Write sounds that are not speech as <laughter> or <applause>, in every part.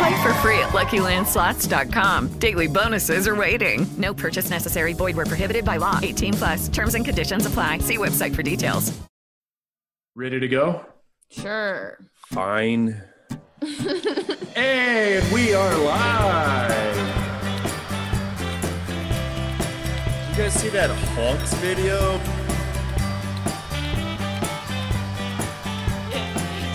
Play for free at LuckyLandSlots.com. Daily bonuses are waiting. No purchase necessary. Void were prohibited by law. 18 plus. Terms and conditions apply. See website for details. Ready to go? Sure. Fine. <laughs> and we are live. You guys see that Hunks video? Hey,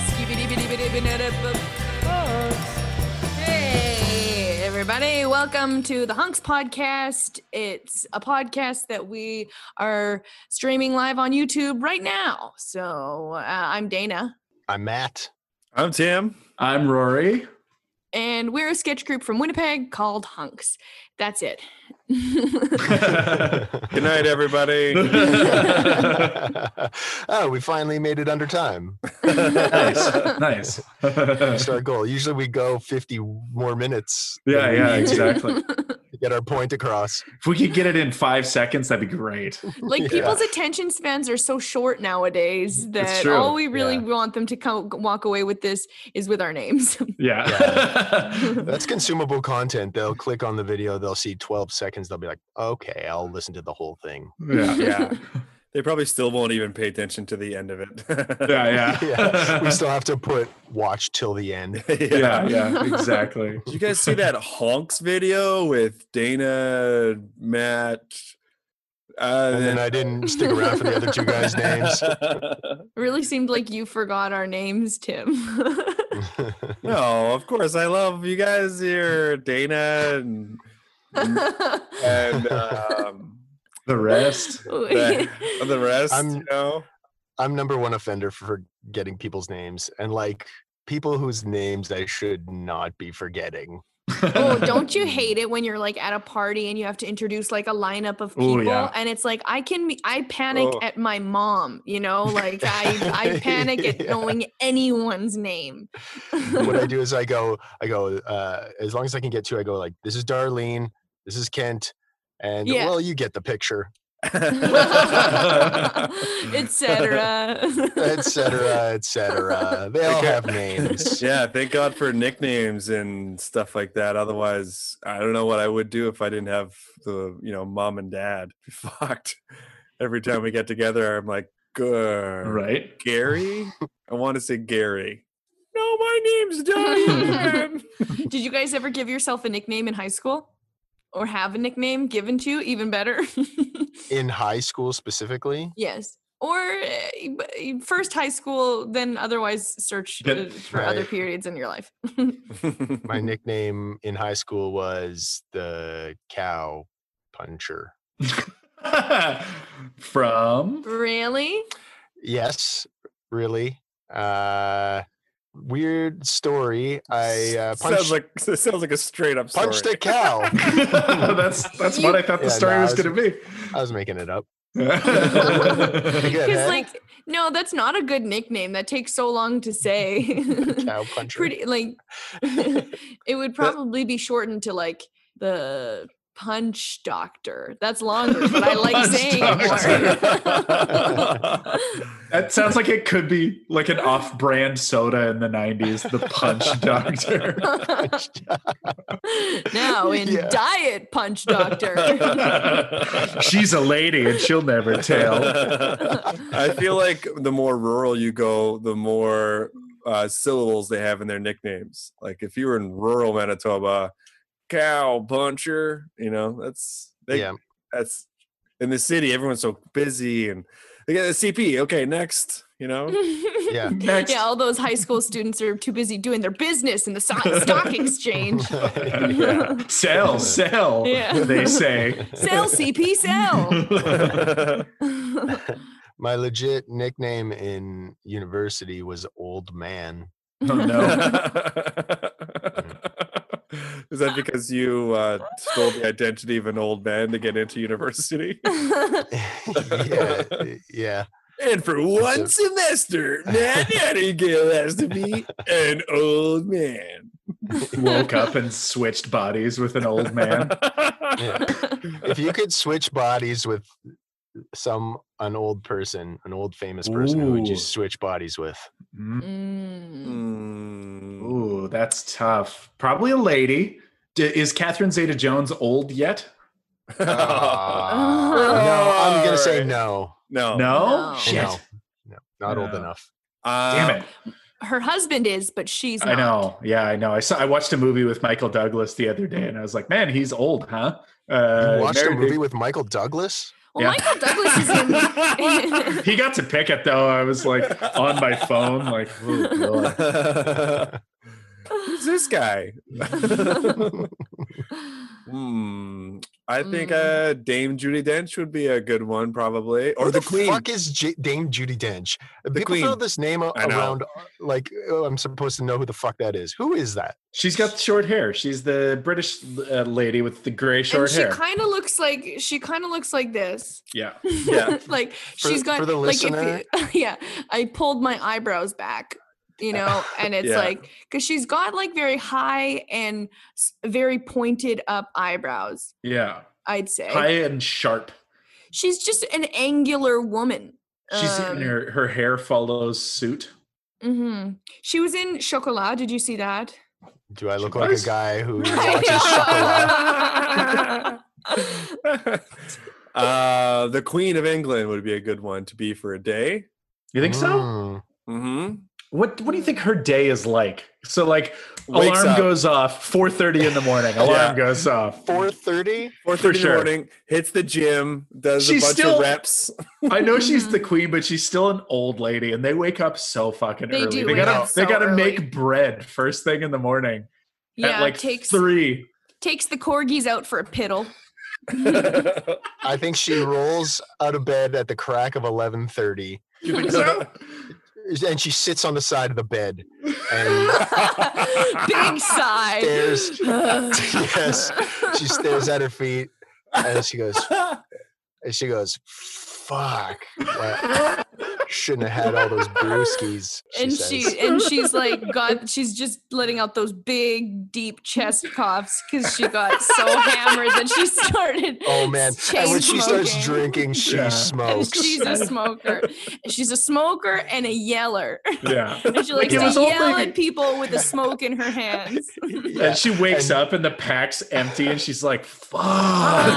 everybody. Welcome to the Hunks Podcast. It's a podcast that we are streaming live on YouTube right now. So uh, I'm Dana, I'm Matt. I'm Tim. I'm Rory. and we're a sketch group from Winnipeg called Hunks. That's it. <laughs> Good night, everybody. <laughs> oh, we finally made it under time. nice. Nice. That's our goal. Usually we go 50 more minutes. yeah, yeah, exactly. <laughs> to get our point across. If we could get it in five seconds, that'd be great. like <laughs> Yeah. people's attention spans are so short nowadays that all we really Yeah. want them to come walk away with this is with our names. <laughs> Yeah. <laughs> That's consumable content. They'll click on the video, they'll see 12 seconds, they'll be like, okay, I'll listen to the whole thing. yeah. yeah. They probably still won't even pay attention to the end of it. <laughs> Yeah. Yeah. <laughs> Yeah. We still have to put watch till the end. <laughs> Yeah. Yeah. Exactly. Did you guys see that Hunks video with Dana, Matt? Uh, And then I didn't stick around for the other two guys' names. Really seemed like you forgot our names, Tim. no, of course. I love you guys here, Dana and, and um, <laughs> The rest. the, <laughs> the rest. I'm- you know? I'm number one offender for forgetting people's names and like people whose names I should not be forgetting. <laughs> oh, don't you hate it when you're like at a party and you have to introduce like a lineup of Ooh, people yeah. and it's like I can I panic Oh. at my mom, you know, like I I panic at Yeah. knowing anyone's name. what I do is I go, I go, uh, as long as I can get to, I go like, this is Darlene, this is Kent, and Yeah. well, you get the picture, etc. etc. etc. They all have names. <laughs> yeah, thank God for nicknames and stuff like that. Otherwise, I don't know what I would do if I didn't have the, you know, mom and dad. Be <laughs> fucked. Every time we get together, I'm like, good. Right. Gary? I want to say Gary. No, my name's <laughs> Diane. Did you guys ever give yourself a nickname in high school? Or have a nickname given to you? Even better. <laughs> In high school specifically, yes. Or uh, first high school, then otherwise search Get- uh, for other <laughs> periods in your life. my <laughs> nickname in high school was the cow puncher. From. really? Yes, really. Uh, weird story. I uh, punched, sounds like <laughs> sounds like a straight up story. punched a cow. <laughs> that's that's what I thought the Yeah, story no, was I was- going to be. I was making it up. <laughs> Good, Because huh? like, no, that's not a good nickname. That takes so long to say. cow puncher. Pretty like, it would probably be shortened to like the punch doctor. That's longer, but I <laughs> like saying doctor. it more. <laughs> <laughs> That sounds like it could be like an off-brand soda in the '90s, the Punch Doctor. now in Yeah. diet punch doctor. She's a lady and she'll never tell. I feel like the more rural you go, the more uh, syllables they have in their nicknames. Like if you were in rural Manitoba, cow puncher, you know, that's they, Yeah. that's in the city. Everyone's so busy and They get a CP. Okay, next. You know. <laughs> Yeah. Next. Yeah, all those high school students are too busy doing their business in the stock <laughs> exchange. <laughs> yeah. Sell, sell. Yeah. They say. Sell CP, sell. My legit nickname in university was Old Man. Oh no. Is that because you uh, stole the identity of an old man to get into university? <laughs> yeah, <laughs> yeah. And for one semester, <laughs> Matt Nightingale has to be an old man. Woke up and switched bodies with an old man. yeah. If you could switch bodies with some an old person, an old famous person, who would you switch bodies with? Mm. Mm. Ooh, that's tough. Probably a lady. D- is Catherine Zeta Jones old yet? Ah, no, I'm gonna say no. No. No? No. Shit. No, no, not old No. enough. Damn it. Her husband is, but she's not. I know. Yeah, I know. I saw. I watched a movie with Michael Douglas the other day, and I was like, "Man, he's old, huh?" Uh, you watched a married movie with Michael Douglas? Well, Yeah. Michael Douglas is in. <laughs> <laughs> he got to pick it though. I was like on my phone, like, oh, <laughs> Who's this guy? Hmm. I think uh, Dame Judi Dench would be a good one, probably, or Who the, the Queen. fuck is J- Dame Judi Dench? People throw Queen. this name a- I around uh, like oh, I'm supposed to know who the fuck that is. Who is that? she's got short hair. She's the British uh, lady with the gray and short she hair. She kind of looks like she kind of looks like this. yeah. <laughs> Yeah. like For- she's got for the like listener- if you, <laughs> yeah, I pulled my eyebrows back, you <laughs> know, and it's Yeah. like cuz she's got like very high and very pointed up eyebrows, Yeah. I'd say. High and sharp. She's just an angular woman. She's Um, and her her hair follows suit. mm-hmm. She was in Chocolat. Did you see that? Do I look She like was? a guy who <laughs> watches chocolate? <laughs> uh, the Queen of England would be a good one to be for a day. You think so? Mm. Mm-hmm. What What do you think her day is like? So like, Wakes alarm up. goes off four thirty in the morning. <laughs> Alarm Yeah. goes off. 4:30. Four For thirty in sure. the morning, hits the gym, does She's a bunch still- of reps. I know she's the <laughs> queen, but she's still an old lady, and they wake up so fucking They early. do they wake gotta up they gotta early. make bread first thing in the morning yeah, at like takes three. takes the corgis out for a piddle. <laughs> I think she rolls out of bed at the crack of 11:30 You think so? And she sits on the side of the bed and <laughs> Big sigh. stares <sighs> yes, she stares at her feet and she goes and she goes fuck <laughs> like, shouldn't have had all those brewskis <laughs> she and says. she and she's like <laughs> got she's just letting out those big deep chest coughs because she got so hammered that she started <laughs> oh man and when she starts drinking she Yeah. and smokes she's a smoker she's a smoker and a yeller Yeah. and she likes it to was only- yell at people with a smoke in her hands And she wakes and- up and the pack's empty, and she's like, "Fuck!"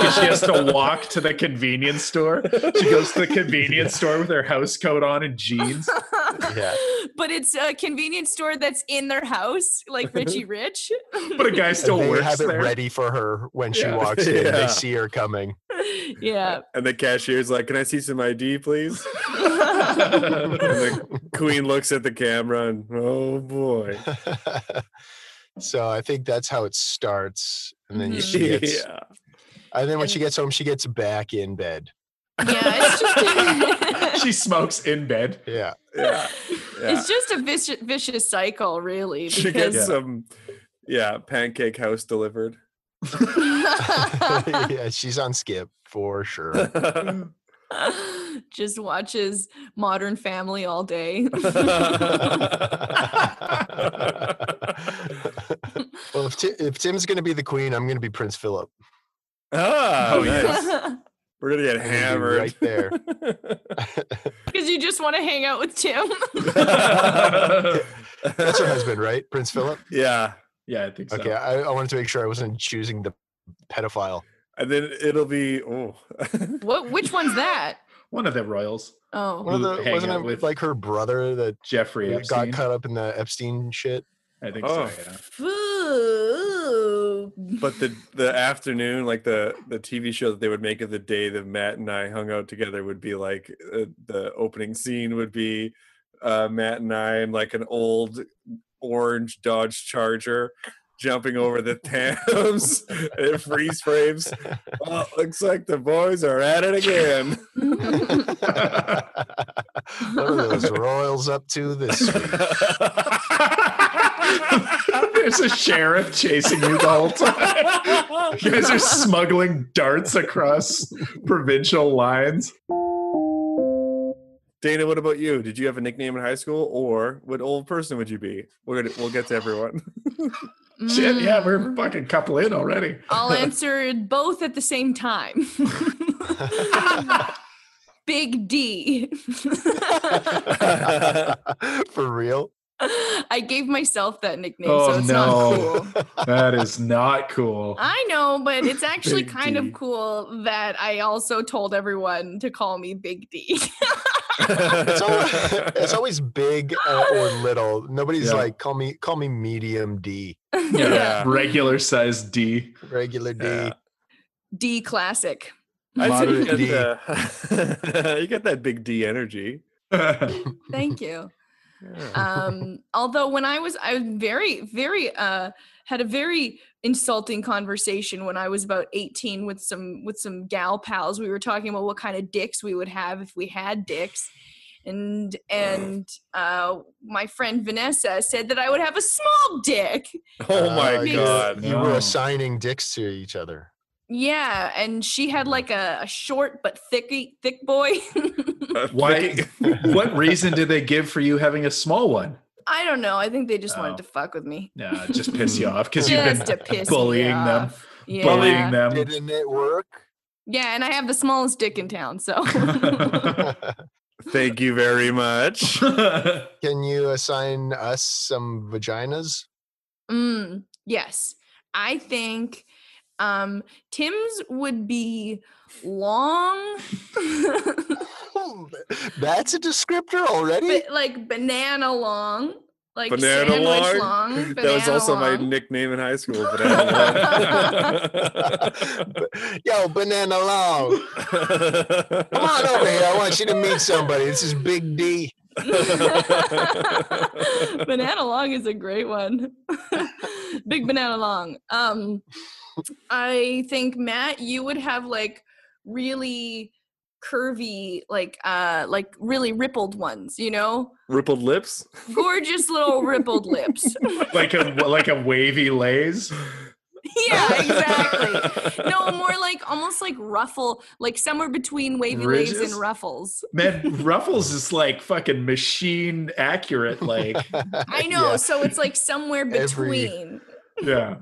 And she has to walk to the convenience store. She goes to the convenience store with her house coat on and jeans. <laughs> yeah but it's a convenience store that's in their house like richie <laughs> rich But a guy still they works have it ready for her when she Yeah. walks in Yeah. they see her coming yeah and the cashier's like, "Can I see some ID, please?" <laughs> and the Queen looks at the camera and, oh boy. so I think that's how it starts, and then Mhm. she gets, yeah. and then when she gets home, she gets back in bed. yeah it's just <laughs> she smokes in bed. Yeah, Yeah. yeah. It's just a vicious, vicious cycle, really. she Because gets some, yeah, pancake house delivered. <laughs> <laughs> yeah, she's on skip for sure. just watches Modern Family all day. well, if, Ti- if Tim's gonna be the queen, I'm gonna be Prince Philip. ah, Oh, yeah. nice. We're gonna get I'm gonna be hammered right there. <laughs> <laughs> Because you just want to hang out with Tim. <laughs> That's her husband, right? Prince Philip. Yeah, Yeah, I think so. Okay, I, I wanted to make sure I wasn't choosing the pedophile. and then it'll be oh, what? Which one's that? One of the royals, Oh, One of the wasn't it with like her brother that Jeffrey got Epstein. caught up in the Epstein shit? I think Oh. so. Yeah. Food. But the the afternoon, like the the TV show that they would make of the day that Matt and I hung out together would be like uh, the opening scene would be uh, Matt and I in like an old orange Dodge Charger jumping over the Thames. <laughs> it freeze frames. Well, looks like the boys are at it again. <laughs> what are those royals up to this <laughs> <laughs> There's a sheriff chasing you the whole time. You guys are smuggling darts across provincial lines. Dana, what about you? Did you have a nickname in high school, or what old person would you be? We're gonna we'll get to everyone. <laughs> Shit, yeah, mm. we're fucking couple in already. I'll <laughs> answer both at the same time. Big D. for real <laughs> I gave myself that nickname, Oh so it's not no, cool. <laughs> that is not cool. I know, but it's <laughs> actually Big kind D. of cool that I also told everyone to call me Big D. it's always, it's always big uh, or little nobody's Yeah. like call me call me medium d Yeah, Yeah. regular size D. regular d Yeah. D classic. I say you Moderate D. the, you get that big D energy. Thank you. Yeah. <laughs> um although when i was i was very very uh had a very insulting conversation when i was about 18 with some with some gal pals. We were talking about what kind of dicks we would have if we had dicks. And and uh my friend vanessa said that i would have a small dick. Oh my Uh, god. you were assigning dicks to each other yeah and she had like a, a short but thick thick boy <laughs> Why? <laughs> <laughs> what reason did they give for you having a small one? i don't know i think they just Oh. wanted to fuck with me Nah, just piss you off because you've just to been piss bullying them, yeah. bullying them. didn't it work yeah and i have the smallest dick in town so Thank you very much. can you assign us some vaginas Mm, yes. I think um Tim's would be long <laughs> that's a descriptor already but like banana long. Like Banana sandwich long. long. that was banana also my nickname in high school. <laughs> Banana <laughs> yo banana long long. come on over here i want you to meet somebody this is big d <laughs> banana long is a great one. <laughs> Big banana long. Um I think Matt you would have like really curvy like uh like really rippled ones, you know? Rippled lips. Gorgeous little rippled lips. <laughs> like a like a wavy lays. Yeah, <laughs> exactly. No, more like almost like ruffle, like somewhere between wavy lays Ridges? and ruffles. Man, Ruffles is like fucking machine accurate. Like, <laughs> I know. Yeah. So it's like somewhere Every- between. yeah.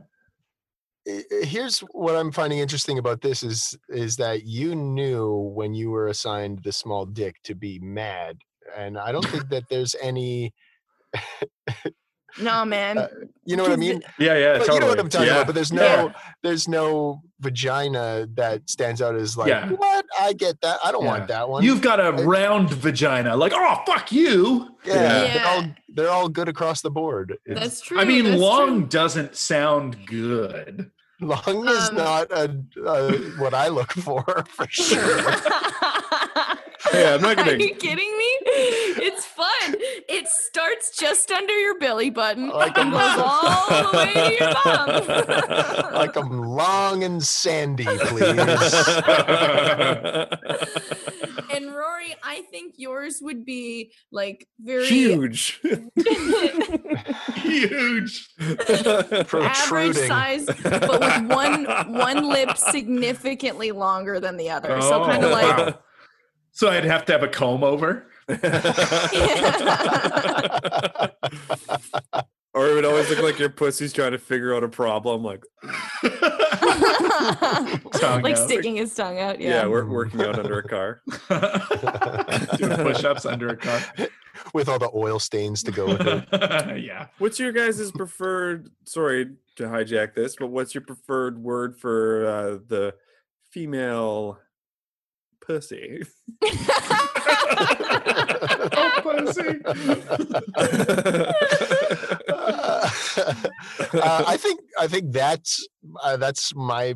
I- I- here's what i'm finding interesting about this is is that you knew when you were assigned the small dick to be mad and i don't think that there's any <laughs> No, man. Uh, you know what i mean Yeah, yeah, but totally. you know what i'm talking yeah. about but there's no Yeah. there's no vagina that stands out as like Yeah. what i get that i don't Yeah. want that one You've got a round vagina. Like, oh fuck you. yeah, Yeah. They're, all, they're all good across the board It's- That's true. I mean, that's long true. doesn't sound good. long is Um, not a, uh what i look for <laughs> for sure <laughs> <laughs> Yeah, I'm <laughs> not Are gonna. you kidding me? It's fun. It starts just under your belly button Like and goes <laughs> all the way to your bum. like i'm long and sandy please <laughs> and Rory, I think yours would be like very Huge. Huge. average size, but with one one lip significantly longer than the other. so kind Oh, of like wow. So I'd have to have a comb over. <laughs> or it would always look like your pussy's trying to figure out a problem. Like, <laughs> Tongue like out. sticking his tongue out. yeah, Yeah. we're working out under a car. <laughs> Doing push-ups under a car. with all the oil stains to go with it yeah. What's your guys' preferred? Sorry to hijack this, but what's your preferred word for uh, the female pussy? Oh, pussy. <laughs> uh, I think I think that's uh, that's my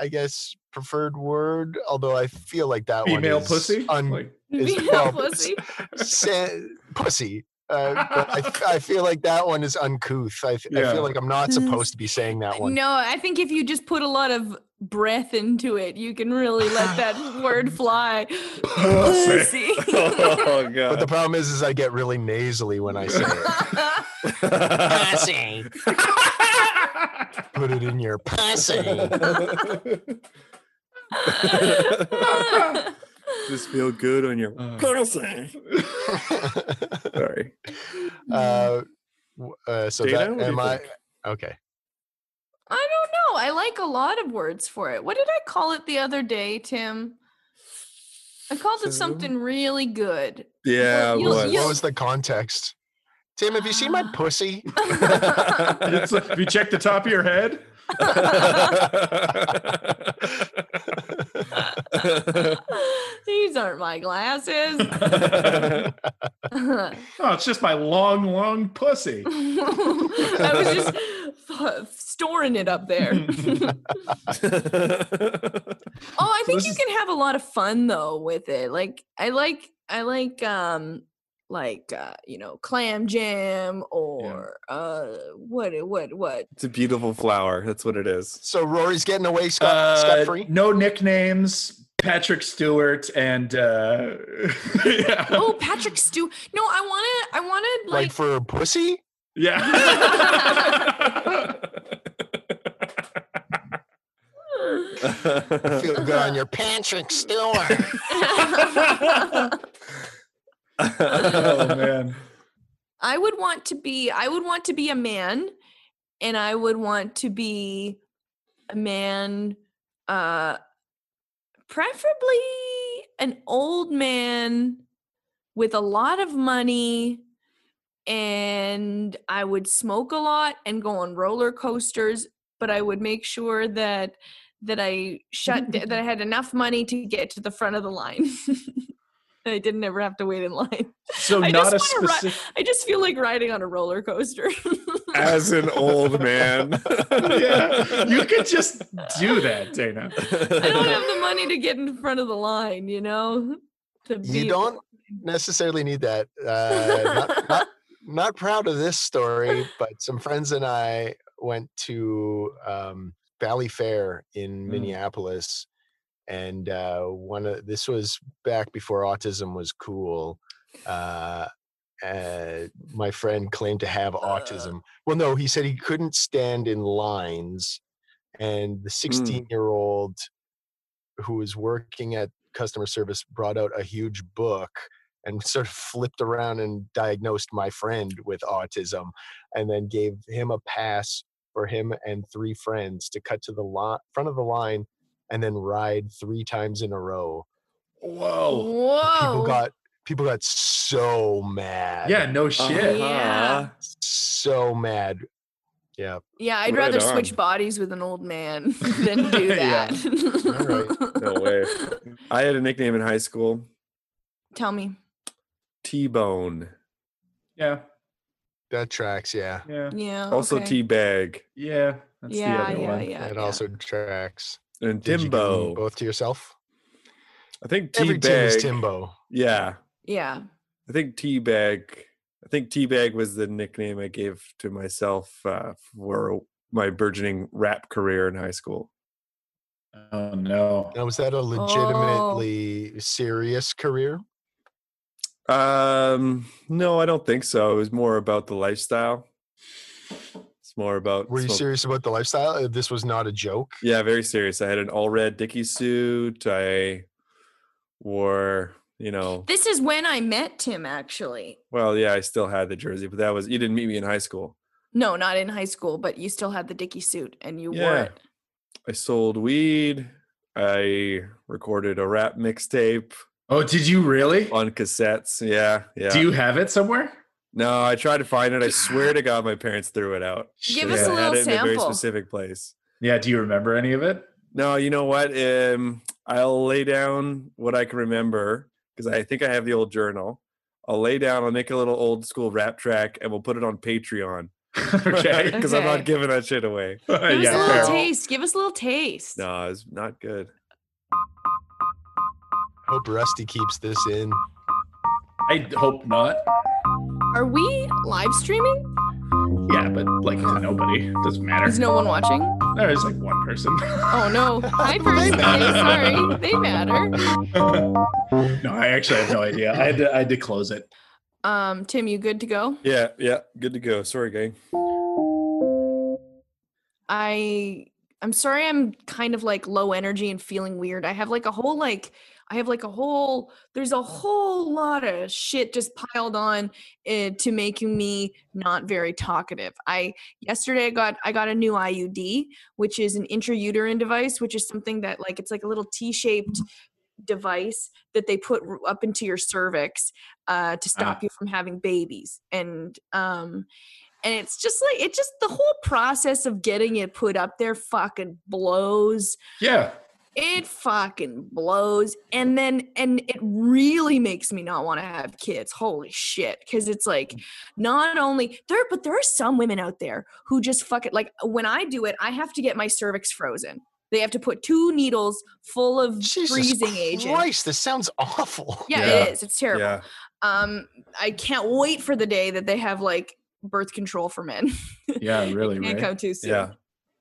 I guess preferred word. Although I feel like that Female one is pussy? un- Like- is- Female well, pussy. sa- pussy. Uh, but I, f- I feel like that one is uncouth. I, f- I Yeah. feel like I'm not supposed to be saying that one. No, I think if you just put a lot of breath into it, you can really let <sighs> that word fly. Pussy. <laughs> oh But the problem is, is I get really nasally when I say it. pussy. <laughs> Put it in your pussy. <laughs> Just feel good on your Uh. pussy. Sorry. Uh, uh, so Dana, that what do you am I think? okay? I don't know. I like a lot of words for it. What did I call it the other day, Tim? I called it something really good. Yeah, it you'll- was. What was the context? Tim, have you seen my ah. pussy? <laughs> It's like, have you checked the top of your head? <laughs> These aren't my glasses. <laughs> Oh, it's just my long, long pussy. I was just f- storing it up there. <laughs> Oh, I think this you is- can have a lot of fun though with it. Like I like I like um like uh you know clam jam or uh what what what it's a beautiful flower. That's what it is. So Rory's getting away scot Uh, scot free. no nicknames. Patrick Stewart and uh, <laughs> yeah, oh Patrick Stew. No, I want to I want to Like like for pussy? yeah. <laughs> Feel good on your Patrick Stewart. oh man. I would want to be I would want to be a man and I would want to be a man uh preferably an old man with a lot of money and I would smoke a lot and go on roller coasters but I would make sure that that I shut that I <laughs> had enough money to get to the front of the line. <laughs> I didn't ever have to wait in line. So I not a just ri- I just feel like riding on a roller coaster. As an old man. <laughs> yeah, you could just do that, Dana. I don't have the money to get in front of the line, you know. To be You don't necessarily need that. Uh, not, not, not proud of this story, but some friends and I went to um, Valleyfair in Mm. Minneapolis, and uh, one of this was back before autism was cool. Uh, uh, my friend claimed to have autism. Well, no, he said he couldn't stand in lines, and the 16 year old who was working at customer service brought out a huge book and <laughs> sort of flipped around and diagnosed my friend with autism and then gave him a pass for him and three friends to cut to the lot front of the line and then ride three times in a row Whoa. Whoa. people got people got so mad Yeah, no shit. Yeah. Uh-huh. so mad yeah Yeah, I'd Right rather switch bodies with an old man <laughs> than do <laughs> Yeah. that. No way. I had a nickname in high school, Tell me. T Bone. Yeah, that tracks yeah yeah, Yeah. Also okay. T Bag. yeah. That's Yeah, the other yeah, one. yeah. it yeah. also tracks And Did you give them Timbo. both to yourself I think T every Tim is Bag. timbo Yeah. Yeah. I think T Bag. I think T Bag was the nickname I gave to myself uh, for my burgeoning rap career in high school. Oh no. now was that a legitimately serious career Um, no, I don't think so. It was more about the lifestyle. It's more about. Were you smoke- serious about the lifestyle? Uh, This was not a joke. Yeah, very serious. I had an all red Dickie suit. I wore, you know, This is when I met Tim, actually. well, yeah, I still had the jersey, but that was you didn't meet me in high school. No, not in high school, but you still had the Dickie suit and you wore it. I sold weed. I recorded a rap mixtape Oh, did you really? on cassettes. Yeah, yeah. Do you have it somewhere? No, I tried to find it. I swear to God, my parents threw it out. Give They us a had little it in a very specific place. Yeah. Do you remember any of it? No, you know what? Um, I'll lay down what I can remember because I think I have the old journal. I'll lay down. I'll make a little old school rap track, and we'll put it on Patreon. <laughs> okay. <laughs> Because I'm not giving that shit away. <laughs> Give us a little fair. taste. Give us a little taste. No, it's not good. Hope Rusty keeps this in. I hope not. Are we live streaming? Yeah, but like to nobody. Doesn't matter. Is no one watching? There's like one person. Oh no. <laughs> Hi person. Sorry. They matter. <laughs> no, I actually have no idea. I had to I had to close it. Um, Tim, you good to go? Yeah, yeah, good to go. Sorry, gang. I I'm sorry I'm kind of like low energy and feeling weird. I have like a whole like I have like a whole there's a whole lot of shit just piled on uh, to making me not very talkative. I yesterday I got I got a new IUD, which is an intrauterine device, which is something that like it's like a little T-shaped device that they put up into your cervix uh, to stop Ah. you from having babies and um and it's just like it just the whole process of getting it put up there fucking blows Yeah. It fucking blows and then and it really makes me not want to have kids holy shit because it's like not only there but there are some women out there who just fuck it like when i do it i have to get my cervix frozen they have to put two needles full of Jesus freezing agent Christ, this sounds awful. yeah, Yeah. it is it's terrible Yeah. um i can't wait for the day that they have like birth control for men Yeah, <laughs> really, can't right? come too soon Yeah.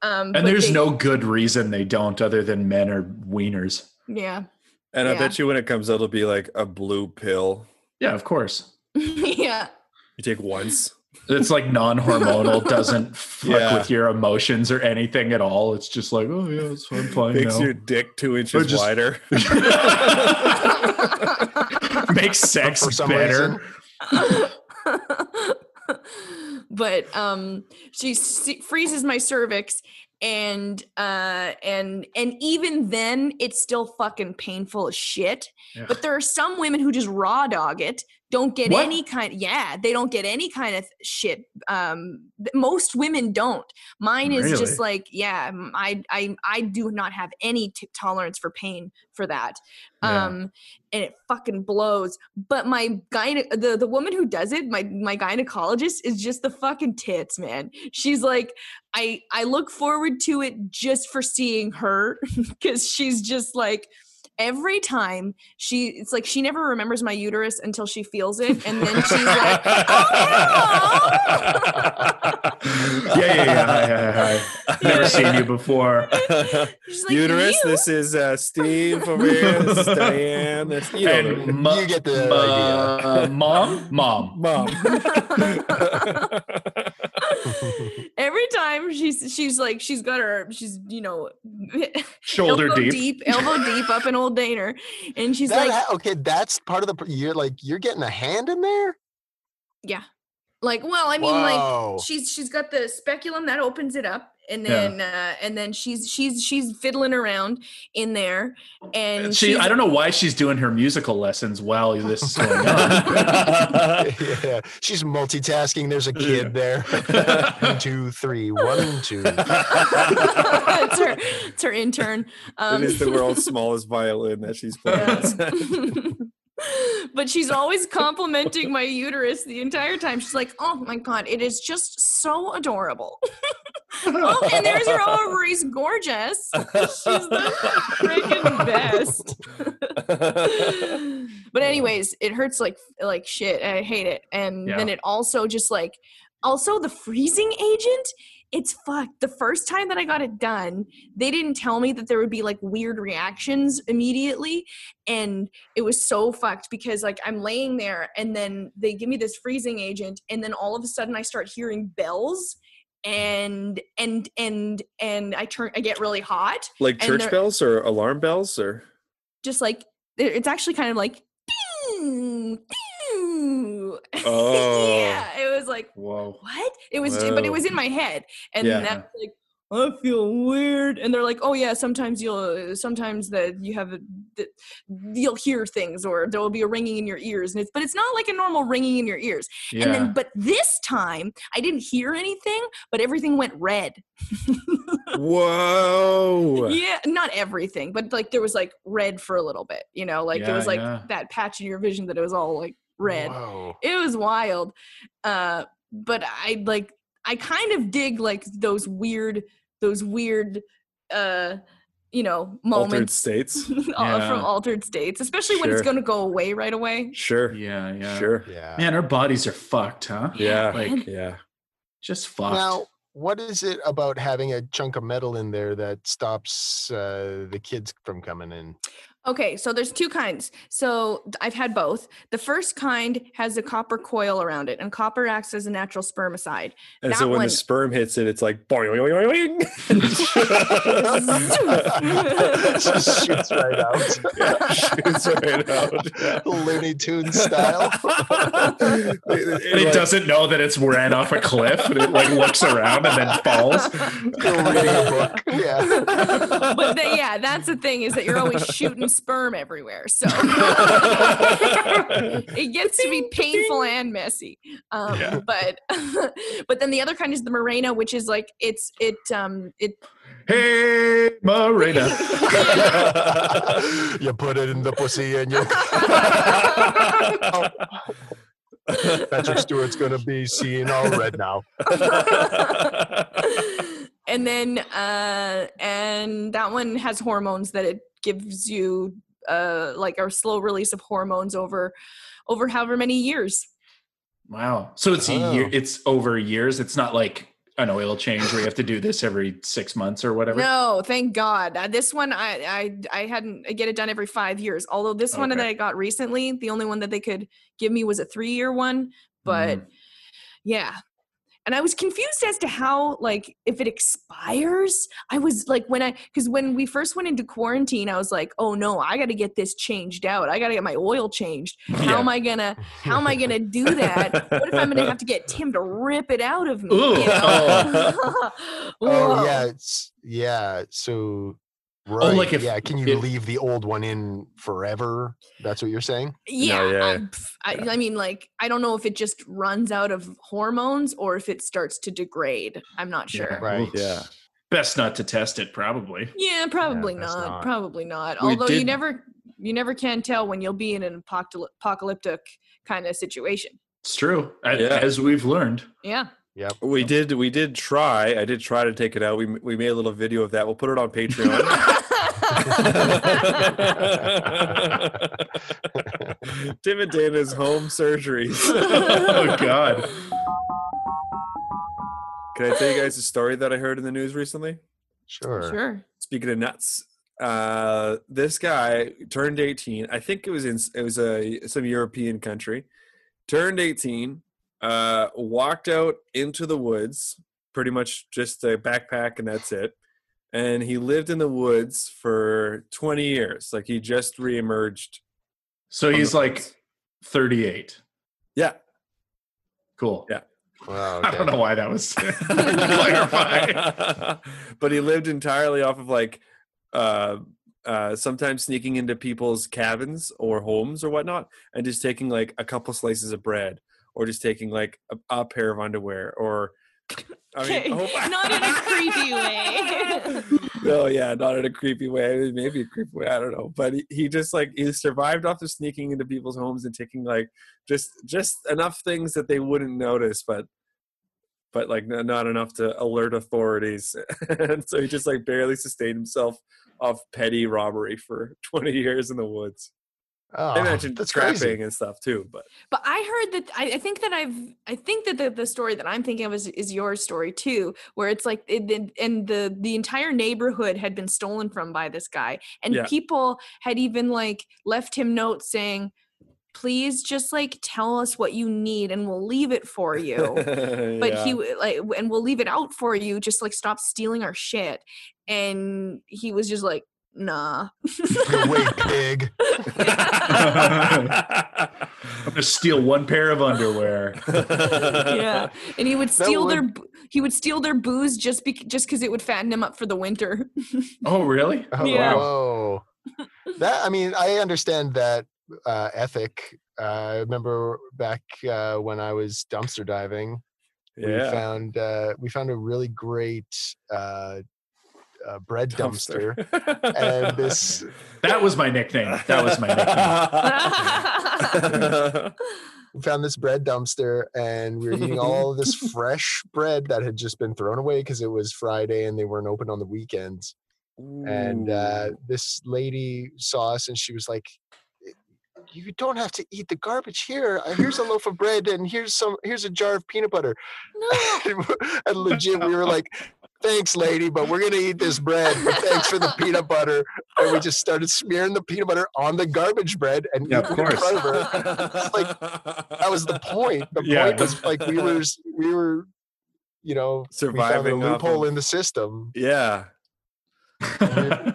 Um And there's they- no good reason they don't other than men are wieners. yeah And I Yeah. bet you when it comes out, it'll be like a blue pill Yeah, of course. <laughs> yeah you take once. It's like non-hormonal, <laughs> doesn't fuck Yeah. with your emotions or anything at all. It's just like, oh yeah, it's I'm fine Makes now. your dick two inches just- wider. <laughs> Makes sex better. But um she freezes my cervix and uh and and even then it's still fucking painful as shit Ugh. but there are some women who just raw dog it don't get What? any kind yeah they don't get any kind of shit um most women don't mine is just like yeah i i i do not have any t- tolerance for pain for that Yeah. um and it fucking blows but my gyne the the woman who does it my my gynecologist is just the fucking tits man she's like i i look forward to it just for seeing her <laughs> because she's just like every time she it's like she never remembers my uterus until she feels it and then <laughs> she's like oh yeah, yeah, yeah. Hi, hi, hi. <laughs> Never seen you before. Like, Uterus. "You?" This is uh, Steve over here. This is Diane. This, you And the- You get the uh, mom, mom. mom. <laughs> <laughs> every time she's she's like she's got her she's you know <laughs> Shoulder elbow deep. elbow deep up in old Daner, and she's That like, okay, that's part of the. You're like you're getting a hand in there. yeah, like well, I mean, Whoa. like she's she's got the speculum that opens it up, and Yeah. then uh, and then she's she's she's fiddling around in there, and She, I don't know why she's doing her musical lessons while this is going on. <laughs> <laughs> yeah, she's multitasking. There's a kid there. one, two, three. One, two. <laughs> it's her it's her intern. Um, it is the world's smallest violin that she's playing. <laughs> but she's always complimenting my uterus the entire time. She's like, "Oh my god, it is just so adorable." <laughs> oh, and there's her ovaries, gorgeous. <laughs> She's the freaking best. but anyways, it hurts like like shit. I hate it. And then it also just like also the freezing agent. It's fucked. The first time that I got it done, they didn't tell me that there would be like weird reactions immediately. And it was so fucked because like I'm laying there and then they give me this freezing agent, and then all of a sudden I start hearing bells and and and and I turn I get really hot. like church bells or alarm bells or just like it's actually kind of like. <laughs> Oh. yeah like Whoa. what it was but it was in my head and Yeah. that's like I feel weird, and they're like, "Oh yeah, sometimes you'll, sometimes that you have, a, that you'll hear things, or there will be a ringing in your ears, and it's, but it's not like a normal ringing in your ears." Yeah. And then, but this time, I didn't hear anything, but everything went red. <laughs> whoa Yeah, not everything, but like there was like red for a little bit, you know, like there was like yeah. that patch in your vision that it was all like red. Whoa. It was wild. Uh but I like I kind of dig like those weird, those weird, uh, you know, moments Altered states. <laughs> Yeah. from altered states, especially when it's going to go away right away. Sure. Yeah, yeah. Sure. Yeah. Man, our bodies are fucked, huh? Yeah. Like yeah. just fucked. Now, what is it about having a chunk of metal in there that stops uh, the kids from coming in? Okay, so there's two kinds. So I've had both. The first kind has a copper coil around it, and copper acts as a natural spermicide. And That so when one- the sperm hits it, it's like boing, boing, boing, Just shoots right out. boing. Shoots right out. Looney Tunes style. and it doesn't know that it's ran off a cliff and it like looks around and then falls. You're reading a book. Yeah. but the, yeah, that's the thing is that you're always shooting sperm everywhere. So <laughs> <laughs> it gets to be painful and messy. Um, Yeah. But <laughs> but then the other kind is the Mirena, which is like it's it um it Hey, Marina. you put it in the pussy and you. Patrick Stewart's gonna be seeing all red now. and then uh and that one has hormones that it gives you uh like a slow release of hormones over over however many years Wow. So it's a year. Oh. It's over years. It's not like an oil change where you have to do this every six months or whatever. no thank god uh, this one i i i hadn't I get it done every five years although this one that i got recently the only one that they could give me was a three year one but Mm. yeah and i was confused as to how like if it expires i was like when i because when we first went into quarantine i was like oh no i gotta get this changed out i gotta get my oil changed how Yeah. am i gonna how am i gonna do that what if i'm gonna have to get tim to rip it out of me Ooh. you know? Oh, <laughs> oh Whoa. yeah, it's yeah. So Oh, right, like if yeah. Can you it- leave the old one in forever? That's what you're saying. Yeah, yeah, I, yeah. I, I mean, like, I don't know if it just runs out of hormones or if it starts to degrade. I'm not Yeah. sure. Right. Yeah. Best not to test it, probably. Yeah, probably that's not, not- Probably not. We Although you never, you never can tell when you'll be in an apocalyptic kind of situation. It's true. Yeah. As we've learned. Yeah. Yep. We did. We did try. I did try to take it out. We we made a little video of that. We'll put it on Patreon. <laughs> Tim and Dana's home surgeries. Oh God. Can I tell you guys a story that I heard in the news recently? Sure. Sure. Speaking of nuts, uh, this guy turned 18. I think it was in it was a some European country. Turned 18, uh, walked out into the woods, pretty much just a backpack and that's it. And he lived in the woods for 20 years. Like he just reemerged. So he's like woods. 38. yeah, Cool. Yeah. Wow, I don't know why that was <laughs> clarify. but he lived entirely off of like uh uh sometimes sneaking into people's cabins or homes or whatnot and just taking like a couple slices of bread or just taking like a, a pair of underwear or I mean, hope- not in a creepy way. <laughs> no, yeah, not in a creepy way. Maybe a creepy way. I don't know. But he, he just like he survived off of sneaking into people's homes and taking like just just enough things that they wouldn't notice, but but like n- not enough to alert authorities. and <laughs> so he just like barely sustained himself off petty robbery for 20 years in the woods. Oh, I imagine that's trapping crazy. and stuff too, but But I heard that I, I think that I've I think that the, the story that I'm thinking of is, is your story too, where it's like it, it- and the the entire neighborhood had been stolen from by this guy, and Yeah. people had even like left him notes saying, "Please just like tell us what you need, and we'll leave it for <laughs> you." but he Yeah. w- like and we'll leave it out for you. Just like stop stealing our shit, and he was just like, "Nah." <laughs> Go away, pig. <laughs> I'm gonna steal one pair of underwear. yeah and he would steal their would- bo- he would steal their booze just be, just because it would fatten him up for the winter <laughs> Oh, really? Oh, Yeah. Whoa. That I mean, I understand that uh, ethic. Uh, I remember back uh, when I was dumpster diving, Yeah. we found uh, we found a really great uh, bread dumpster, and <laughs> this That was my nickname. That was my nickname. <laughs> we found this bread dumpster and we were eating all of this <laughs> fresh bread that had just been thrown away because it was Friday and they weren't open on the weekends. And uh, this lady saw us and she was like, "You don't have to eat the garbage here. Uh, Here's a loaf of bread and here's some. Here's a jar of peanut butter." and legit, we were like, "Thanks, lady, but we're gonna eat this bread. But thanks for the <laughs> peanut butter." And we just started smearing the peanut butter on the garbage bread and Yeah, of eating it in course. front of her. Like that was the point. The Yeah, point was like we were we were, you know, Surviving we found a loophole of- in the system. Yeah.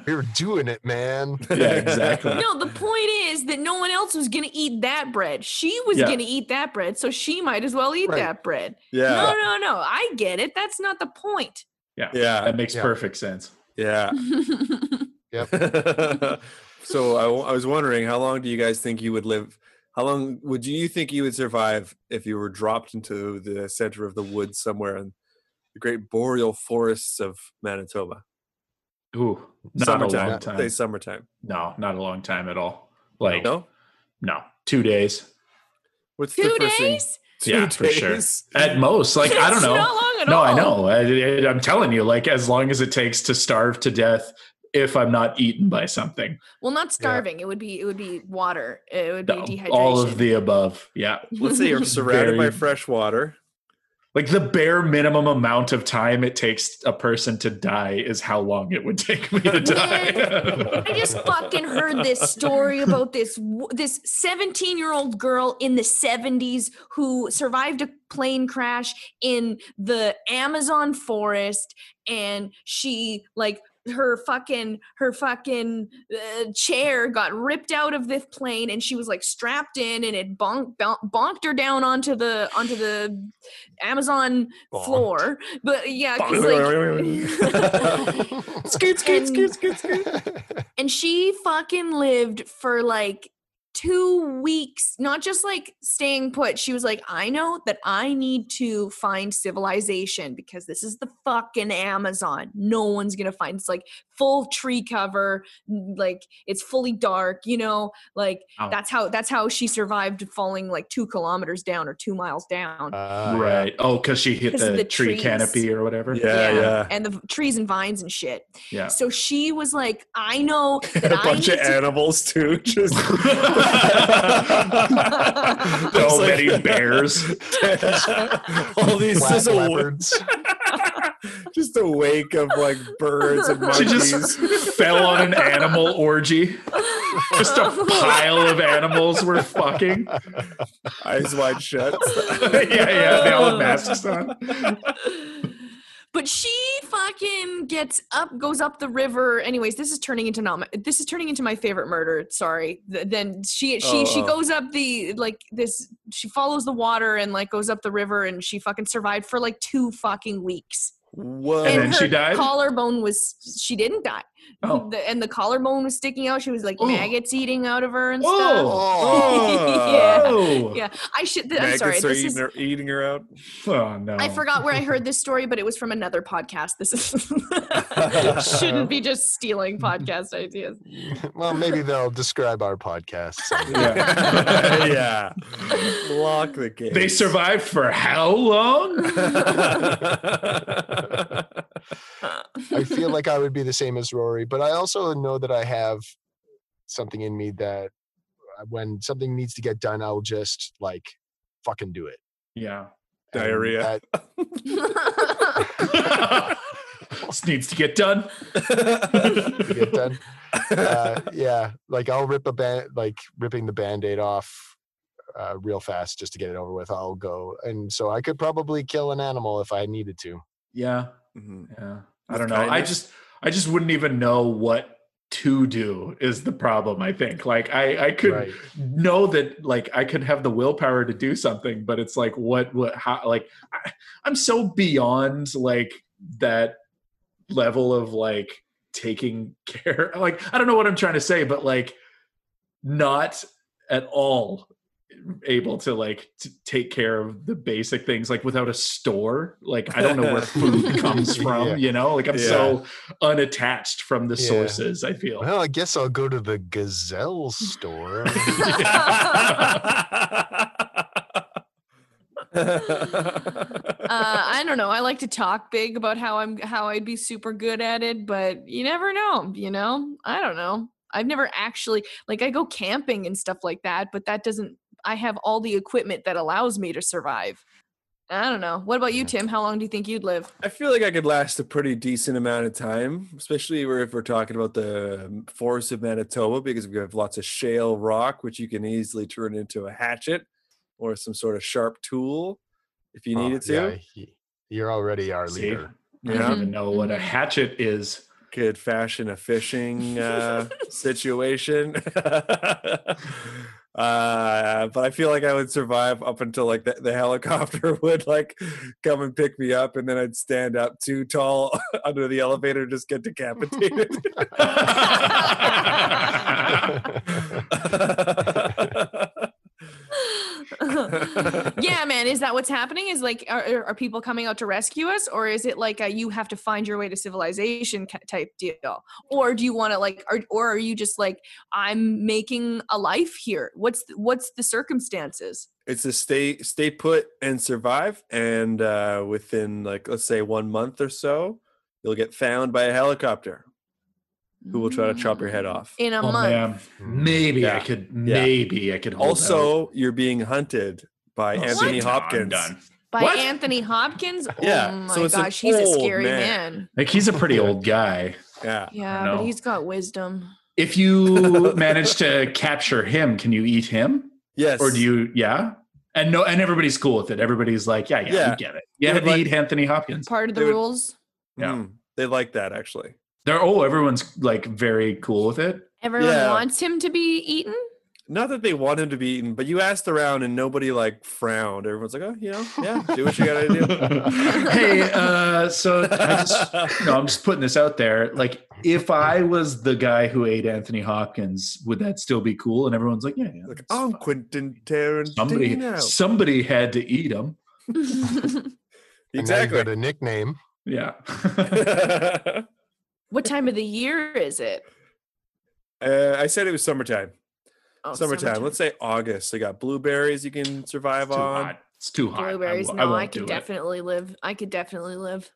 We were doing it, man. <laughs> Yeah, exactly. No, the point is that no one else was gonna eat that bread. She was Yeah. gonna eat that bread, so she might as well eat Right. that bread. Yeah. No, no, no. I get it. That's not the point. Yeah. Yeah. That makes Yeah. perfect sense. Yeah. <laughs> Yep. <laughs> so I, I was wondering, how long do you guys think you would live? How long would you think you would survive if you were dropped into the center of the woods somewhere in the great boreal forests of Manitoba? Ooh, not a long time. Say summertime. No, not a long time at all. Like No. no, two days. What's the Two first thing? days? Two yeah, for sure. At most, like I don't know. not long at no, I all. know. I, I- I'm telling you, like as long as it takes to starve to death, if I'm not eaten by something, Well, not starving. It would be it would be water. It would be No, dehydration. all of the above. Yeah, Let's say you're <laughs> surrounded by fresh water. Like the bare minimum amount of time it takes a person to die is how long it would take me to die. I just <laughs> fucking heard this story about this this 17 year old girl in the 70s who survived a plane crash in the Amazon forest, and she like her fucking her fucking uh, chair got ripped out of this plane and she was like strapped in and it bonk, bon- bonked her down onto the onto the amazon Bonked. floor but yeah 'cause, like <laughs> <laughs> Scoot, scoot, And- scoot, scoot, scoot. and she fucking lived for like two weeks not just like staying put she was like i know that i need to find civilization because this is the fucking amazon. No one's gonna find it's like full tree cover like it's fully dark you know like Oh. that's how that's how she survived falling like two kilometers down or two miles down Uh, right. Oh, because she hit 'Cause the, the tree trees. canopy or whatever. Yeah, yeah. and the trees and vines and shit Yeah. so she was like i know <laughs> that a I bunch of to- animals too. <laughs> Just <laughs> so many bears. all these Black just a, leopards. <laughs> just a wake of like birds and monkeys. She monkeys. just fell on an animal orgy. Just a <laughs> pile of animals were fucking. eyes wide shut. <laughs> yeah, yeah. They all have masks on. but she fucking gets up goes up the river anyways this is turning into not my, this is turning into my favorite murder sorry Th- then she she she Oh. goes up the like this she follows the water and like goes up the river and she fucking survived for like two fucking weeks Whoa. And then her she died? collarbone was she didn't die Oh. <laughs> The- and the collarbone was sticking out she was like Oh. maggots eating out of her and stuff Oh. <laughs> oh. yeah Oh. yeah i should i'm Maggots sorry are this eating, is her, eating her out. <laughs> Oh no. I forgot where I heard this story, but it was from another podcast. This is shouldn't be just stealing podcast ideas. well, maybe they'll describe our podcast. someday. Yeah. yeah. Lock the gate. They survived for how long? I feel <laughs> like I would be the same as Rory, but I also know that I have something in me that uh, when something needs to get done, I'll just like fucking do it. Yeah. And Diarrhea. that- <laughs> this needs to get done. <laughs> get done. Uh, yeah, like I'll rip a band, like ripping the band-aid off uh, real fast just to get it over with. I'll go, and so I could probably kill an animal if I needed to. Yeah. Mhm. Yeah. I don't know. I just I just wouldn't even know what to do is the problem, I think. Like I I could Right. know that like I could have the willpower to do something, but it's like what what how like I, I'm so beyond like that level of like taking care like I don't know what I'm trying to say, but like not at all able to like to take care of the basic things like without a store like i don't know where <laughs> food comes from Yeah. you know like i'm so unattached from the Yeah. sources i feel Well, I guess I'll go to the gazelle store. <laughs> <laughs> uh, I don't know. I like to talk big about how I'm how I'd be super good at it, but you never know. You know, I don't know. I've never actually like I go camping and stuff like that, but that doesn't. I have all the equipment that allows me to survive. I don't know. What about you, Tim? How long do you think you'd live? I feel like I could last a pretty decent amount of time, especially if we're talking about the forests of Manitoba, because we have lots of shale rock, which you can easily turn into a hatchet or some sort of sharp tool if you Oh, needed to. yeah, you're already our See? leader. I don't even know what a hatchet is. Could fashion a fishing uh, <laughs> situation. <laughs> uh, but I feel like I would survive up until like the, the <laughs> helicopter <laughs> would like come and pick me up, and then I'd stand up too tall <laughs> under the elevator, and just get decapitated. <laughs> yeah, man. Is that what's happening? Is like, are, are- are people coming out to rescue us, or is it like a, you have to find your way to civilization type deal, or do you want to like, or, or are you just like, I'm making a life here? What's the, what's the circumstances? it's to stay stay put and survive and uh within like let's say one month or so you'll get found by a helicopter who will try to chop your head off In a Oh, month. man. Maybe I Yeah. could. Yeah. Maybe I could. Hold out. also you're being hunted by Oh, anthony sit hopkins done. By What? Anthony Hopkins? Yeah, Oh my so gosh, he's a scary man. man. Like he's a pretty old guy. yeah Yeah, but he's got wisdom. If you <laughs> manage to capture him, can you eat him? yes Or do you? Yeah. And no, and everybody's cool with it. Everybody's like, yeah, yeah, Yeah. we get it. Yeah, would they like- eat Anthony Hopkins. Part of the They would- rules. Yeah. Mm, they like that actually They're oh, everyone's like very cool with it. Everyone Yeah. wants him to be eaten. not that they want him to be eaten but you asked around and nobody like frowned everyone's like oh you know yeah do what you gotta do <laughs> hey, uh, so I just, no, I'm just putting this out there. Like, if I was the guy who ate Anthony Hopkins, would that still be cool? And everyone's like, yeah, yeah. like that's i'm fine. quentin somebody, tarantino somebody had to eat him. <laughs> And now you've exactly got a nickname. Yeah. <laughs> what time of the year is it? uh, i said it was summertime Oh, summertime. Let's say August. They got blueberries you can survive It's on. hot. It's too hot. I Blueberries. wo- No, I, won't could do it. definitely live. I could definitely live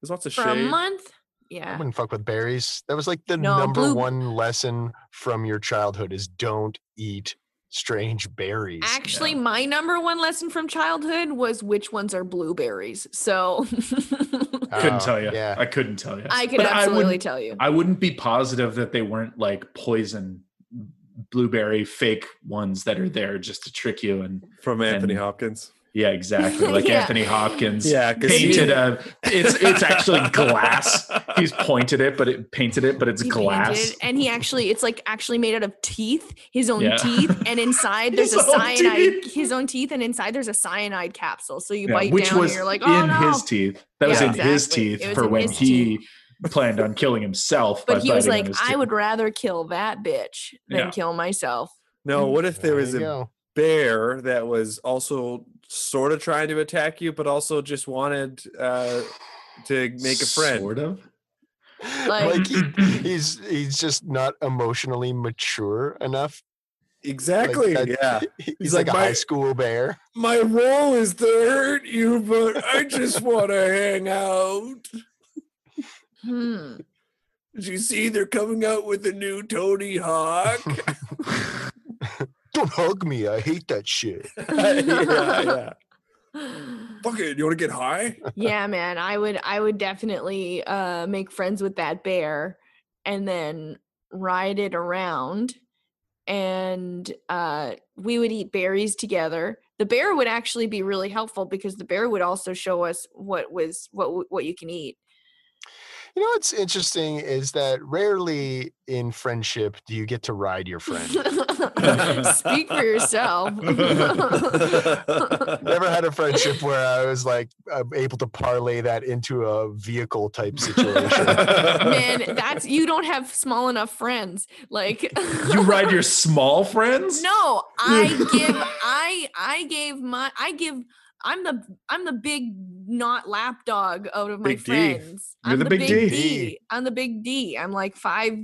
There's lots of for a shade. month. I Yeah. wouldn't fuck with berries. That was like the No, number blue- one lesson from your childhood is don't eat strange berries. Actually, my number one lesson from childhood was which ones are blueberries. So I <laughs> Couldn't Oh, tell you. yeah. I couldn't tell you. I could But absolutely wouldn't- tell you. I wouldn't be positive that they weren't like poison blueberry fake ones that are there just to trick you and from Anthony and- Hopkins. Yeah exactly like <laughs> Yeah. Anthony Hopkins Yeah, 'cause he- painted a it's it's actually glass he's pointed it but it painted it but it's He glass painted, and he actually it's like actually made out of teeth his own Yeah. teeth and inside <laughs> there's a cyanide teeth. his own teeth and inside there's a cyanide capsule so you Yeah, bite which down was and you're like oh in no his teeth that was in his exactly. It teeth for when his he planned on killing himself by but he was like i teeth. would rather kill that bitch than Yeah. kill myself No, what if there There was you a go. bear that was also sort of trying to attack you, but also just wanted uh, to make a friend? sort of Like- Like he, <clears throat> he's he's just not emotionally mature enough. Like Exactly. that- yeah. He's, like, like, a my- high school bear. My role is to hurt you, but <laughs> I just want to hang out. hmm. Did you see they're coming out with a new Tony Hawk? <laughs> <laughs> Don't hug me. I hate that shit. yeah, <laughs> yeah. <laughs> Fuck it. You want to get high? yeah man i would i would definitely uh make friends with that bear and then ride it around and uh we would eat berries together the bear would actually be really helpful because the bear would also show us what was what what you can eat You know what's interesting is that rarely in friendship do you get to ride your friend. <laughs> speak for yourself <laughs> Never had a friendship where I was like uh, able to parlay that into a vehicle type situation. man that's <laughs> you don't have small enough friends like you ride your small friends No, I give I I gave my I give I'm the I'm the big not lapdog out of my Big D. friends. You're I'm the big D. D. I'm the big D. I'm like five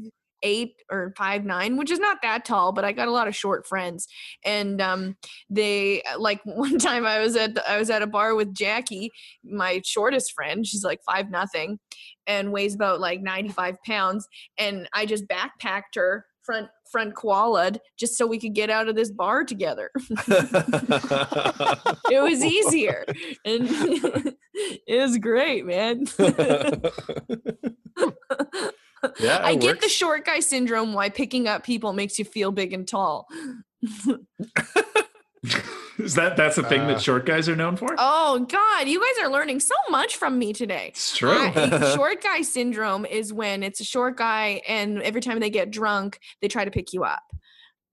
eight or five nine, which is not that tall, but I got a lot of short friends. And um, they like <laughs> one time I was at the, I was at a bar with Jackie, my shortest friend. She's like five nothing, and weighs about like ninety five pounds. And I just backpacked her front front koala'd just so we could get out of this bar together. <laughs> it was easier, and <laughs> it was great, man. <laughs> Yeah, I it get the short guy syndrome why picking up people makes you feel big and tall. <laughs> Is that that's the thing Uh, that short guys are known for? Oh God, you guys are learning so much from me today. It's true. I- <laughs> short guy syndrome is when it's a short guy and every time they get drunk, they try to pick you up.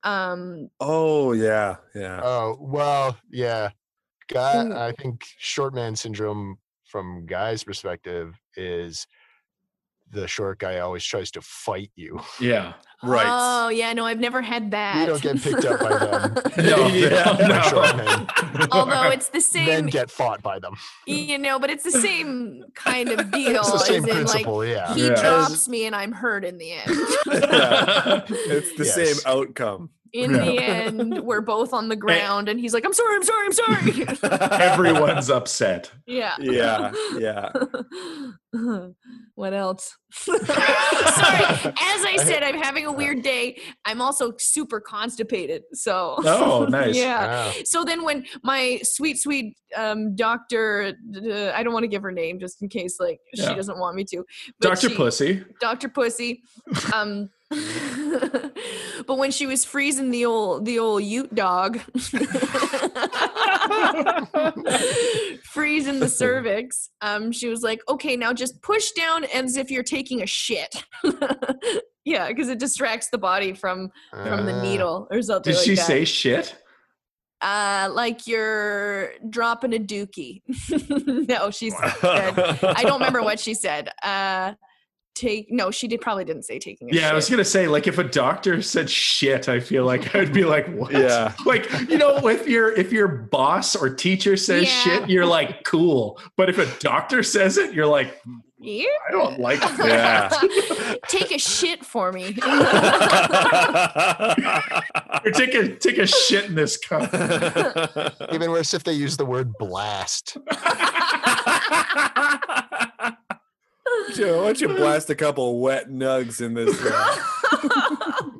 Um Oh yeah, yeah. Oh well, yeah. Guy, Mm. I think short man syndrome from guys' perspective is the short guy always tries to fight you. Yeah. Right. Oh yeah, no, I've never had that. You don't get picked up by them. No, <laughs> Yeah. no, Short men Although it's the then same, get fought by them. you know, but it's the same kind of deal. <laughs> It's the same as in, principle, like, yeah. He Yeah. drops me and I'm hurt in the end. Yeah. <laughs> It's the Yes. same outcome. In Yeah. the end, we're both on the ground and he's like, I'm sorry, I'm sorry, I'm sorry. Everyone's upset. yeah. Yeah, yeah. What else? <laughs> Sorry. As I <laughs> said, I'm having a weird day. I'm also super constipated. So Oh, <laughs> nice. yeah. Wow. So then when my sweet, sweet um, doctor, uh, I don't want to give her name just in case like Yeah. she doesn't want me to. Dr. she- Pussy. Dr. Pussy. Um, but when she was freezing the old the old Ute dog, <laughs> freezing the <laughs> cervix, um, she was like, "Okay, now just push down as if you're taking a shit." <laughs> yeah, because it distracts the body from from the Ah. needle or something. Did like she that. say shit? Uh, like you're dropping a dookie. no, she said. I don't remember what she said. Uh, take no, she did probably didn't say taking a Yeah, shit. I was gonna say, like, if a doctor said shit, I feel like I'd be like, <laughs> what? Yeah. Like, you know, if your if your boss or teacher says Yeah. shit, you're like, cool. But if a doctor says it, you're like, hmm, Yeah. I don't like <laughs> that. <laughs> Take a shit for me. Or take a take a shit in this cup. Even worse if they use the word blast. Joe, why don't you blast a couple wet nugs in this? <laughs>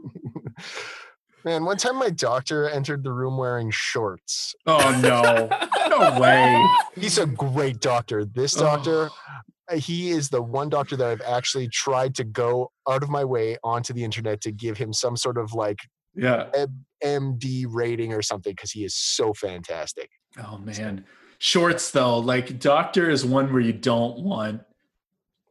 Man, one time my doctor entered the room wearing shorts. Oh no. No way. He's a great doctor. This Oh. doctor, uh, he is the one doctor that I've actually tried to go out of my way onto the internet to give him some sort of like Yeah. MD rating or something because he is so fantastic. Oh man. Shorts though, like doctor is one where you don't want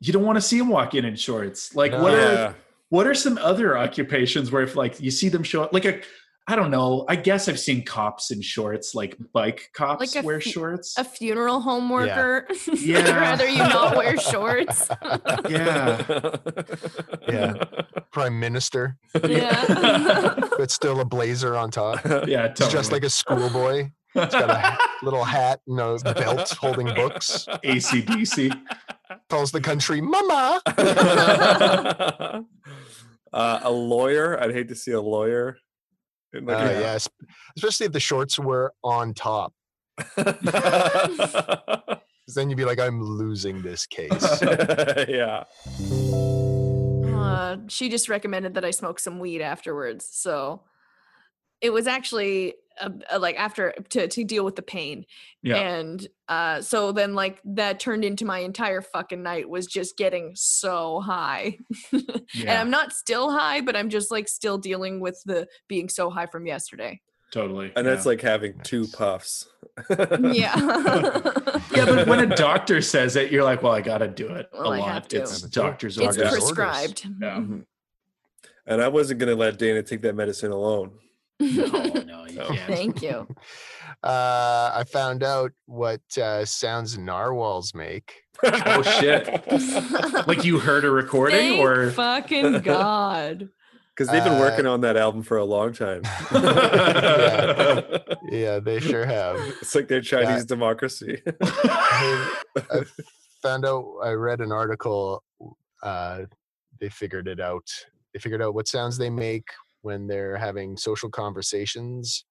you don't want to see them walk in in shorts. Like what are what are some other occupations where if like you see them show up like a I don't know. I guess I've seen cops in shorts, like bike cops Like wear fu- shorts. a funeral home worker. <laughs> Yeah. I'd rather you not wear <laughs> shorts. yeah. Yeah. <laughs> Prime Minister, Yeah. but still a blazer on top. Yeah, He's just like a schoolboy. He's got a <laughs> little hat and a belt holding books. ACDC. Calls the country mama. <laughs> uh, a lawyer. I'd hate to see a lawyer. in Uh, like a- yes, especially if the shorts were on top. <laughs> 'Cause then you'd be like, I'm losing this case. yeah. Uh, she just recommended that I smoke some weed afterwards. So it was actually uh uh, like after to, to deal with the pain. Yeah. And uh, so then like that turned into my entire fucking night was just getting so high. <laughs> And I'm not still high, but I'm just like still dealing with the being so high from yesterday. Totally. And that's like having two puffs. Yeah. <laughs> Yeah, but when a doctor says it, you're like, well, I gotta do it Well, a I lot. have to. It's doctor's it's orders. prescribed. Yeah. And I wasn't going to let Dana take that medicine alone. No, <laughs> no, you can't. Thank you. <laughs> Uh, I found out what uh, sounds narwhals make. Oh shit! <laughs> like you heard a recording, Thank or fucking God. Because they've been Uh, working on that album for a long time. Yeah, they sure have. It's like their Chinese democracy. I, I found out, I read an article, uh, they figured it out they figured out what sounds they make when they're having social conversations,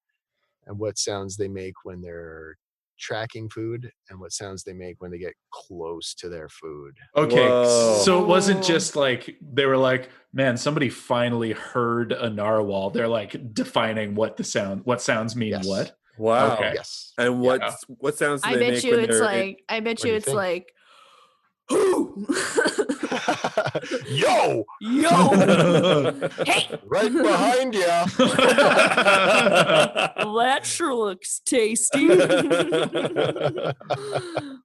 and what sounds they make when they're tracking food, and what sounds they make when they get close to their food. Okay, Whoa. so it wasn't just like they were like, man, somebody finally heard a narwhal. They're like defining what the sound, what sounds mean Yes. what. Wow. Okay. Yes. And what Yeah. what sounds do I they bet make you when it's they're in- like I bet you you it's think? like who <laughs> Yo, yo <laughs> hey right behind you. <laughs> that sure looks tasty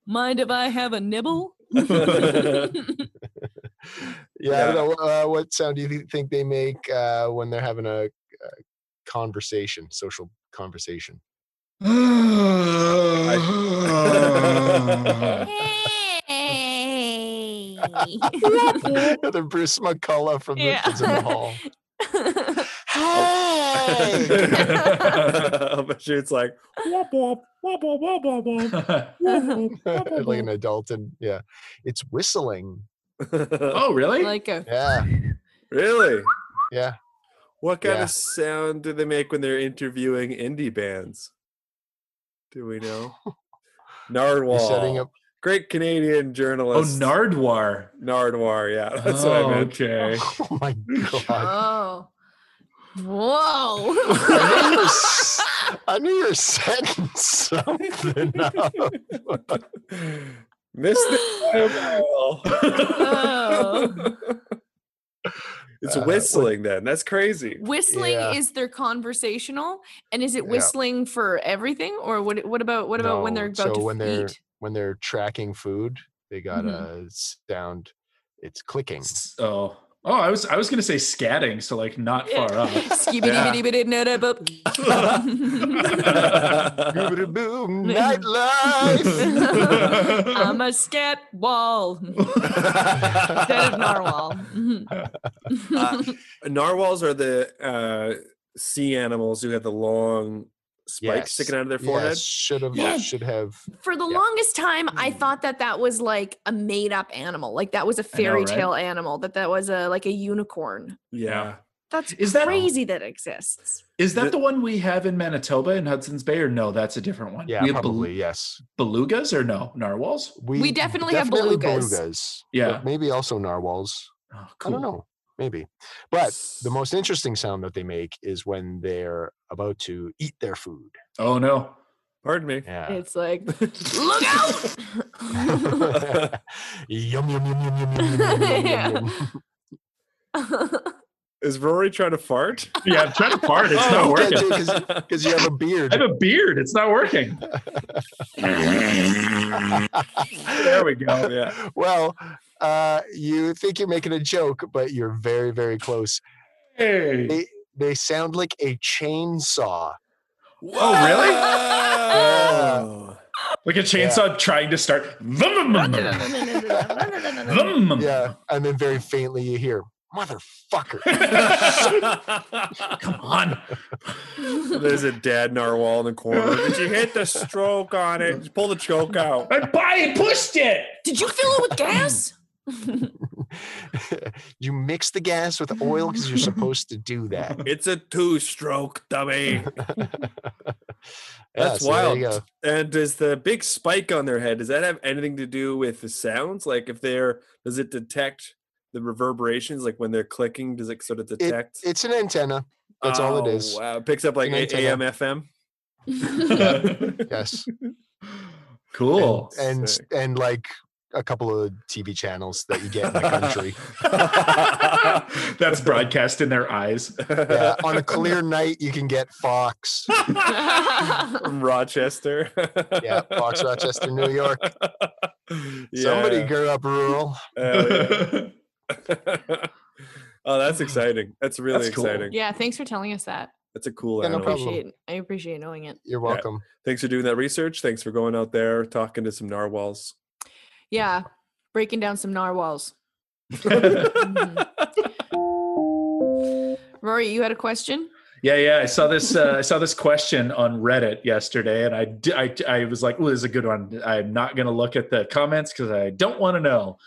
mind if I have a nibble Yeah, I don't know. Uh, what sound do you think they make uh, when they're having a, uh conversation, social conversation? hey <laughs> the Bruce McCulloch from the Yeah. Kids in the Hall. Hey! bet you <laughs> it's like wop wop wop wop wop wop wop. <laughs> like an adult, and yeah, it's whistling. oh, really? like a Yeah, really? yeah. What kind Yeah. of sound do they make when they're interviewing indie bands? Do we know? Narwhal. You're setting up. Great Canadian journalist. oh. Nardwuar. Nardwuar, yeah. That's oh, what I meant. Okay. <laughs> Oh my god! oh whoa I knew you were <laughs> s- I knew you were setting something up. Missed it by a. Oh. it's Uh, what- whistling then. That's crazy. whistling Yeah. is their conversational and is it Yeah. whistling for everything or what what about what about when they're about so to when they're eat when they're tracking food, they got Mhm. a sound. It's clicking. Oh. Oh, I was I was gonna say scatting, so like not far up. <laughs> Boom, <laughs> nightlife. <laughs> I'm a scat wall instead of narwhal. Uh, narwhals are the uh, sea animals who have the long spikes sticking out of their forehead. Yes. should have Yeah. should have. For the Yeah. longest time, I mm. thought that that was like a made-up animal, like that was a fairy right? tale animal, that that was a like a unicorn. Yeah. That's Is that- crazy that exists. Is that The- the one we have in Manitoba in Hudson's Bay, or no? That's a different one. Yeah, we have bel- probably yes. belugas or no narwhals. We we definitely have belugas. but Yeah. maybe also narwhals. Oh, I cool. don't know maybe. But the most interesting sound that they make is when they're about to eat their food. Oh no. Pardon me. Yeah. It's like <laughs> look out. <laughs> yum yum yum yum yum yum. yum, yum. <laughs> Is Rory trying to fart? Yeah, I'm trying to fart. It's not oh. working. Because you have a beard. I have a beard. It's not working. there we go. Yeah. Well, uh, you think you're making a joke, but you're very, very close. Hey. They they sound like a chainsaw. Oh, really? Oh. Like a chainsaw trying to start. Yeah, and then very faintly you hear motherfucker. <laughs> Come on. There's a dead narwhal in the corner. Did you hit the stroke on it? Just pull the choke out. I buy and pushed it. Did you fill it with gas? <laughs> you mix the gas with oil because you're <laughs> supposed to do that. It's a two-stroke dummy. <laughs> Yeah, That's so wild. And does the big spike on their head does that have anything to do with the sounds? Like if they're does it detect the reverberations? Like when they're clicking, does it sort of It, detect? it's an antenna. That's all it Oh. Wow, it picks up like An AM, FM. Yes. Cool. And and, and like a couple of TV channels that you get in the country. <laughs> That's broadcast in their eyes. yeah, on a <laughs> clear night you can get Fox. From <laughs> Rochester. Yeah, Fox Rochester, New York. Yeah. Somebody grew up rural. Hell yeah. oh, that's exciting. That's really That's cool. exciting. yeah, thanks for telling us that. That's a cool Yeah, no animal. Appreciate I appreciate knowing it. You're welcome. Thanks for doing that research. Thanks for going out there talking to some narwhals. Yeah, breaking down some narwhals. <laughs> Rory, you had a question? Yeah, yeah. I saw this. Uh, I saw this question on Reddit yesterday, and I, I, I was like, "Oh, this is a good one." I'm not going to look at the comments because I don't want to know.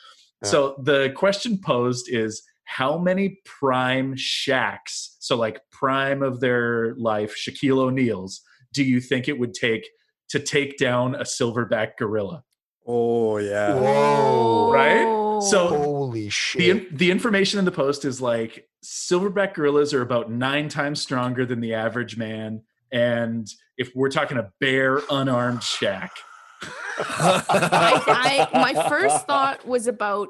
Yeah. So the question posed is: how many prime Shaqs, so like prime of their life, Shaquille O'Neal's, do you think it would take to take down a silverback gorilla? Oh yeah. Whoa. Right? So Holy the, shit. in- the information in the post is like silverback gorillas are about nine times stronger than the average man. And if we're talking a bare, unarmed Shaq, <laughs> I, I my first thought was about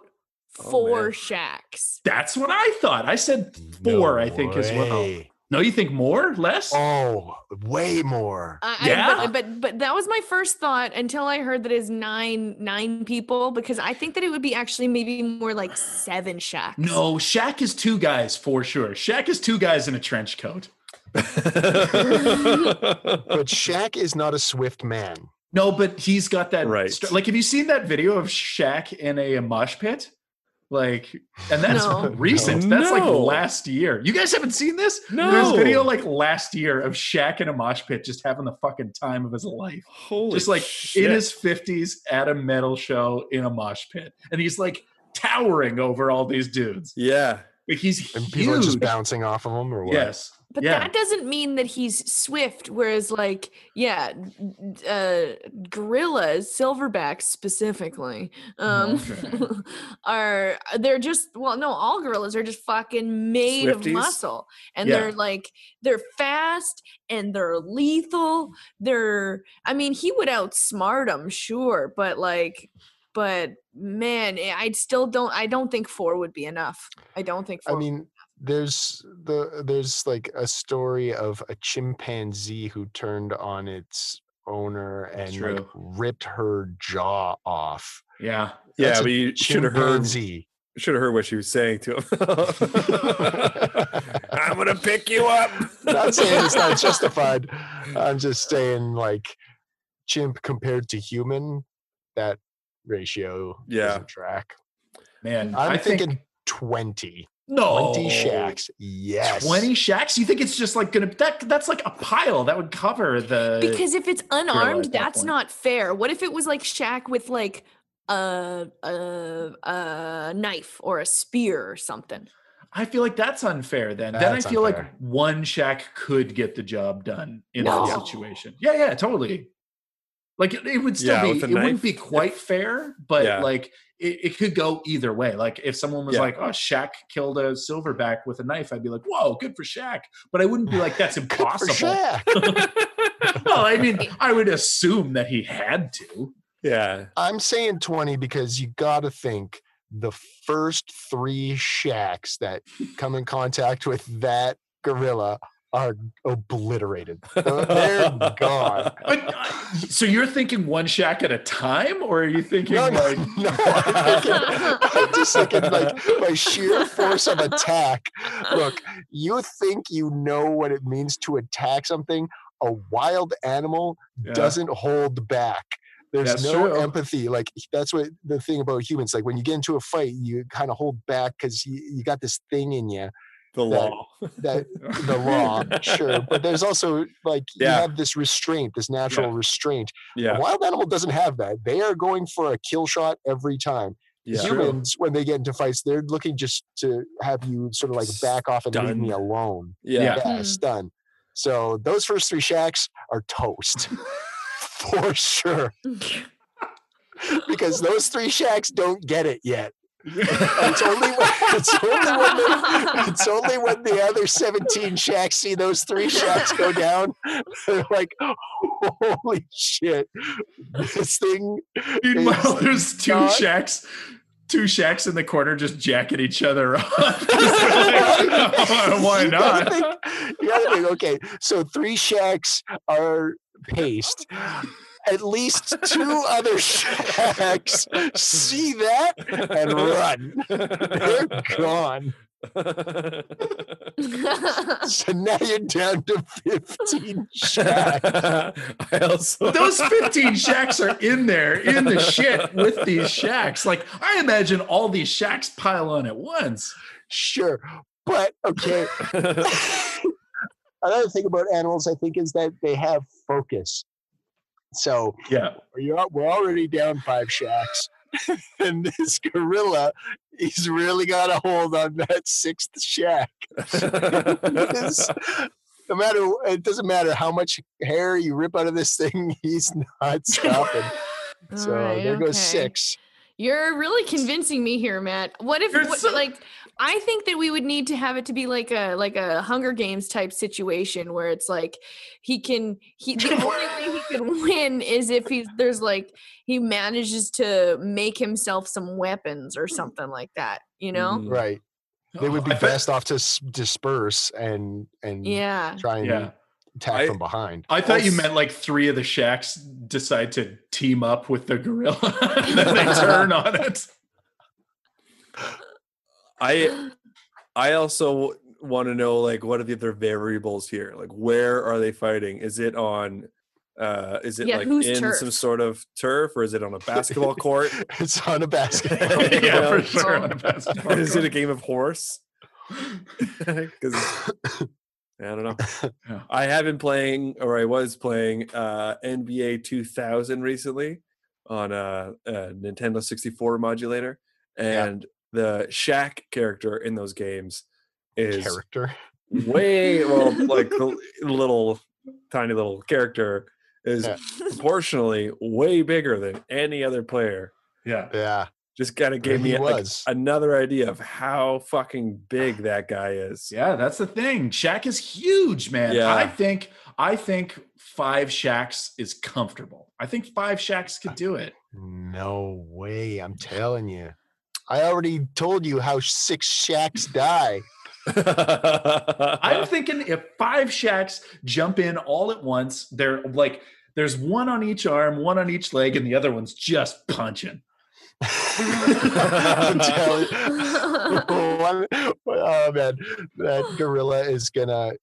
Oh, four man. Shaqs. that's what I thought. I said four, I think, as well. Way. No, you think more? Less? Oh, way more. I, I- Yeah? but, but but that was my first thought until I heard that it's nine nine people because I think that it would be actually maybe more like seven Shaqs. No, Shaq is two guys for sure. Shaq is two guys in a trench coat. <laughs> But <laughs> Shaq is not a swift man. No, but he's got that. Right. str- like, have you seen that video of Shaq in a, mosh pit? Like, and that's No. <laughs> recent. That's like last year. You guys haven't seen this? No. There's video like last year of Shaq in a mosh pit just having the fucking time of his life. Holy just like shit. in his 50s at a metal show in a mosh pit. And he's like towering over all these dudes. Yeah. Like he's And people are just bouncing off of him or what? Yes. But yeah. that doesn't mean that he's swift. Whereas, like, yeah, uh, gorillas, silverbacks specifically, um, Okay. <laughs> are they're just well, no, all gorillas are just fucking made Swifties? of muscle, and Yeah. they're like they're fast and they're lethal. They're, I mean, he would outsmart them, sure, but like. But man, eh, I still don't. I don't think four would be enough. I don't think. Four I mean, there's the there's like a story of a chimpanzee who turned on its owner and like ripped her jaw off. Yeah. Yeah, That's a but you should have heard should have heard what she was saying to him. <laughs> I'm gonna pick you up. not saying it's not justified. <laughs> I'm just saying like chimp compared to human, that ratio Yeah. doesn't track. Man, I'm I think thinking 20. No 20 Shaqs. Yes. 20 Shaqs? You think it's just like gonna that that's like a pile that would cover the because if it's unarmed that that's point. not fair what if it was like Shaq with like a a, a knife or a spear or something I feel like that's unfair then. then I feel unfair. like one Shaq could get the job done in that situation. Yeah, yeah, totally. Like it, it would still Yeah, be with it a wouldn't be quite fair, but Yeah. like it, it could go either way. Like if someone was Yeah. like, "Oh, Shaq killed a silverback with a knife," I'd be like, "Whoa, good for Shaq!" But I wouldn't be like, "That's <laughs> Good impossible." Shaq. <laughs> <laughs> well, I mean, I would assume that he had to. Yeah. I'm saying 20 because you got to think the first three Shaqs that come in contact with that gorilla are obliterated. They're they're gone. But uh, so you're thinking one Shaq at a time, or are you thinking No, no, like? <laughs> no. I'm, thinking, I'm just thinking, like, by sheer force of attack. Look, you think you know what it means to attack something? A wild animal Yeah. doesn't hold back. There's That's no true. empathy. Like that's what the thing about humans. Like when you get into a fight, you kind of hold back because you, you got this thing in you The law. that <laughs> the law, sure. But there's also like you have this restraint, this natural restraint. Yeah. A wild animal doesn't have that. They are going for a kill shot every time. Yeah. Humans, when they get into fights, they're looking just to have you sort of like back off and leave me alone. Yeah. Yeah. Yeah, Hmm. stun. So those first three Shaqs are toast <laughs> for sure. <laughs> because those three Shaqs don't get it yet. It's only when, it's only when the, it's only when the other 17 Shaqs see those three Shaqs go down they're like holy shit this thing Meanwhile, is there's two not- Shaqs, two Shaqs in the corner just jacking each other up. <laughs> <laughs> Oh, why you gotta not? think- you gotta think, okay, so three Shaqs are paced. At least two other Shaqs see that and run. They're gone. <laughs> So now you're down to 15 Shaqs. I also Those 15 Shaqs are in there, in the shit with these Shaqs. Like, I imagine all these Shaqs pile on at once. Sure. But okay. <laughs> <laughs> Another thing about animals, I think, is that they have focus. So Yeah. you're, we're already down five Shaqs. <laughs> and this gorilla, he's really got a hold on that sixth Shaq. <laughs> No matter, it doesn't matter how much hair you rip out of this thing, <laughs> he's not stopping. so Alright, there goes okay. six. You're really convincing me here, Matt. What if what, so- like I think that we would need to have it to be like a like a Hunger Games type situation where it's like he can he the only way he can <laughs> win is if he's there's like he manages to make himself some weapons or something like that, you know? Mm. Right. They would Oh, be I bet- best off to s- disperse and and Yeah. try and Yeah. attack I- from behind. I thought you meant like three of the shacks decide to team up with the gorilla <laughs> and then they turn on it. I <gasps> I also want to know like what are the other variables here? Like where are they fighting? Is it on uh is it Yeah, like in turf? some sort of turf or is it on a basketball <laughs> court? it's on a basket. <laughs> <laughs> yeah, for know, sure. On a basketball is it a game of horse? Because I don't know. Yeah. I have been playing, or I was playing, uh, NBA 2000 recently on a, a Nintendo 64 modulator, Yeah. and the Shaq character in those games is character. way well, like <laughs> the little tiny little character is Yeah. proportionally way bigger than any other player. Yeah. Yeah. Just kind of gave he me like, another idea of how fucking big that guy is. Yeah, that's the thing. Shaq is huge, man. Yeah. I think I think five Shaqs is comfortable. I think five Shaqs could do it. No way. I'm telling you. I already told you how six Shaqs die. <laughs> I'm thinking if five Shaqs jump in all at once, they're like there's one on each arm, one on each leg, and the other one's just punching. <laughs> I'm <laughs> One- oh man, that gorilla is gonna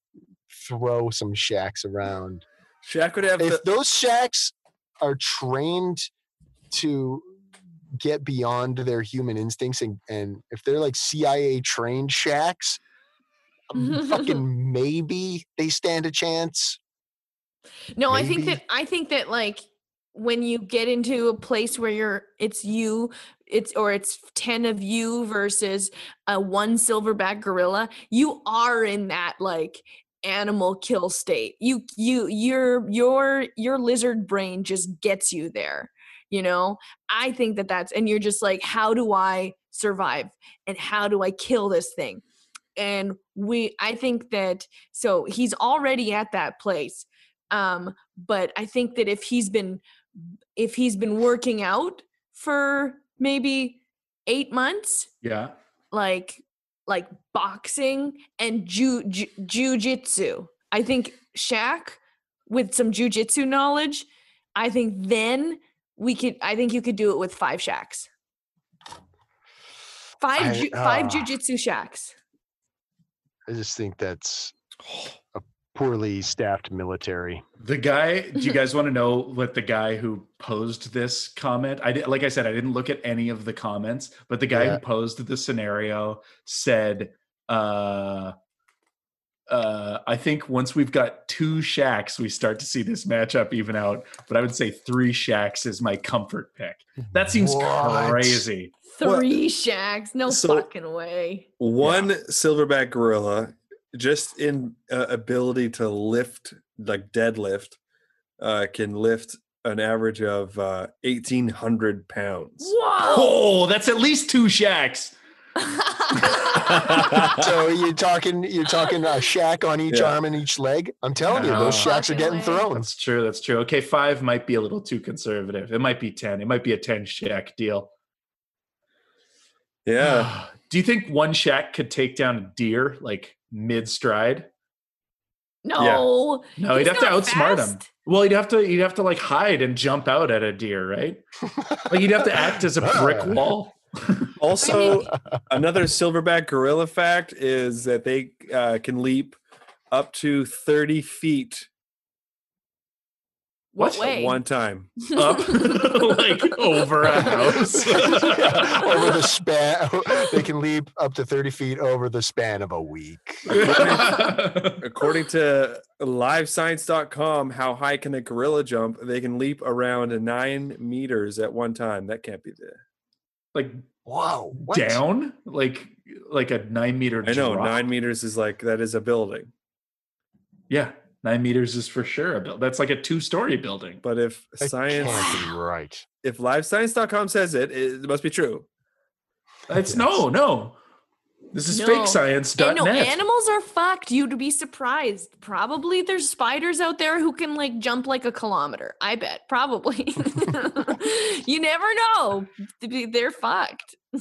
throw some Shaqs around. Shaq would have If the, those Shaqs are trained to get beyond their human instincts and, and if they're like CIA trained Shaqs, um, fucking <laughs> maybe they stand a chance. No, I think that I think that like when you get into a place where you're it's you it's or it's 10 of you versus a one silverback gorilla you are in that like animal kill state. You you your your your lizard brain just gets you there you know? I think that that's and you're just like how do i survive? And how do i kill this thing? And we i think that so he's already at that place um but i think that if he's been if he's been working out for maybe 8 months Yeah. like like boxing and ju- ju- jujitsu i think Shaq with some jujitsu knowledge i think then we could i think you could do it with five Shaqs five I- ju- five ah. jujitsu Shaqs I just think that's a poorly staffed military. The guy, do you guys want to know what the guy who posed this comment? I did, like I said, I didn't look at any of the comments, but the guy Yeah. who posed the scenario said, uh, uh, I think once we've got two Shaqs, we start to see this matchup even out. But I would say three Shaqs is my comfort pick. That seems What? crazy. What? three Shaqs no So- fucking way one silverback gorilla just in uh, ability to lift like deadlift uh, can lift an average of uh, 1800 pounds whoa Oh, that's at least two Shaqs. <laughs> <laughs> so you're talking you're talking a Shaq on each Yeah. arm and each leg. I'm telling you, those oh. Shaqs are getting thrown. That's true. That's true. Okay, five might be a little too conservative. It might be 10. It might be a 10 Shaq deal. <sighs> yeah Do you think one Shaq could take down a deer like mid stride? no No, He's he'd have to not outsmart him. Well, he'd have to he'd have to like hide and jump out at a deer, right? Like you'd have to act as a <laughs> brick wall. <laughs> also another silverback gorilla fact is that they uh, can leap up to 30 feet what What? way one time <laughs> Up <laughs> like over a house. over the span, they can leap up to 30 feet over the span of a week. According to livescience.com, how high can a gorilla jump? They can leap around nine meters at one time. That can't be the like wow What? down, like like a nine meter. I know drop. nine meters is like that is a building. Yeah, nine meters is for sure a build. That's like a two story building. But if That science, be right. if livescience.com says it, it must be true. It's no, no. This is No. fake science. And no, animals are fucked. You'd be surprised. Probably there's spiders out there who can like jump like a kilometer. I bet. Probably. <laughs> you never know. They're fucked. <laughs>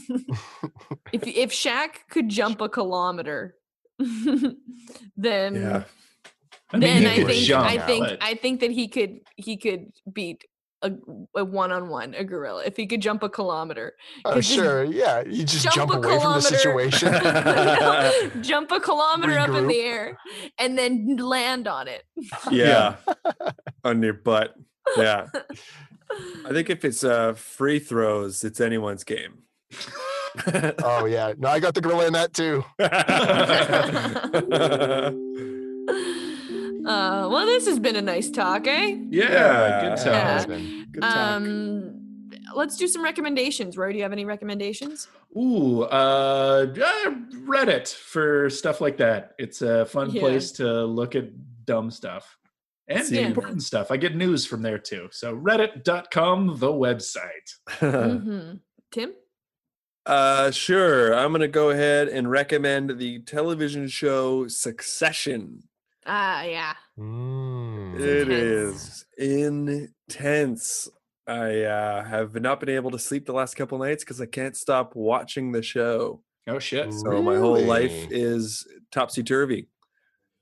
if if Shaq could jump a kilometer, <laughs> then Yeah. I mean, then I think jump, I think but- I think that he could he could beat a, a one-on-one a gorilla if he could jump a kilometer. Oh, 'Cause just sure. Yeah. You just jump jump, away from the <laughs> situation. No, <laughs> jump a kilometer up in the air and then land on it. <laughs> Yeah. On your butt. Yeah. I think if it's uh free throws, it's anyone's game. oh, yeah. No, I got the gorilla in that too. Uh, well, this has been a nice talk, eh? Yeah, good Yeah, time. it's been- Good talk. Um, let's do some recommendations. Rory, do you have any recommendations? Ooh, uh, Reddit for stuff like that. It's a fun Yeah. place to look at dumb stuff and See. important stuff. I get news from there too. So reddit.com, the website. <laughs> hmm Tim? Uh, sure. I'm gonna go ahead and recommend the television show Succession. Ah, yeah. Mm. It intense. is intense. I uh, have not been able to sleep the last couple nights because I can't stop watching the show. Oh shit. So my whole life is topsy turvy.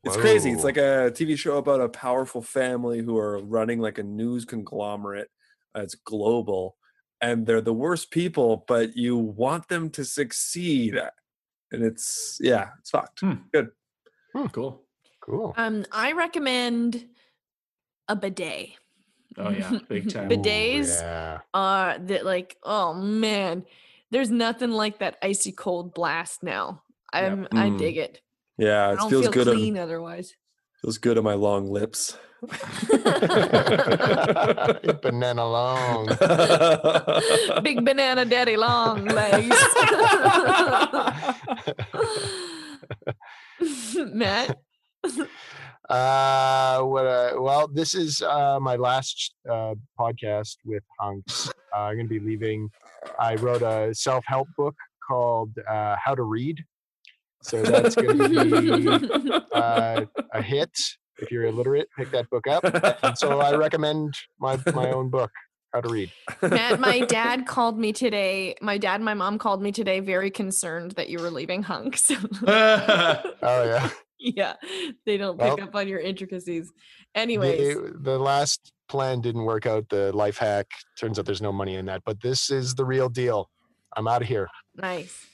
It's crazy. It's like a TV show about a powerful family who are running like a news conglomerate. Uh, it's global, and they're the worst people, but you want them to succeed. And it's yeah, it's fucked. Hmm. Good. Cool. Cool. Um, I recommend a bidet. Oh yeah, <laughs> big time. Bid- Bidets Yeah. are that like, oh man, there's nothing like that icy cold blast now. I'm I Mm. dig it. Yeah, I it don't feels feel good. clean On, otherwise. feels good on my long lips. <laughs> Banana long. <laughs> Big banana daddy long legs. Matt. <laughs> Uh, what? Uh, well, this is uh, my last uh, podcast with Hunks. <laughs> Uh, I'm going to be leaving. I wrote a self-help book called uh, How to Read. So that's going to be uh, a hit. If you're illiterate, pick that book up. And so I recommend my my own book, How to Read. Matt, my <laughs> dad called me today. My dad and my mom called me today, very concerned that you were leaving hunks. Oh yeah. Yeah, they don't pick Well, up on your intricacies. Anyways, The, the last plan didn't work out. The life hack turns out there's no money in that, but this is the real deal. I'm out of here. nice.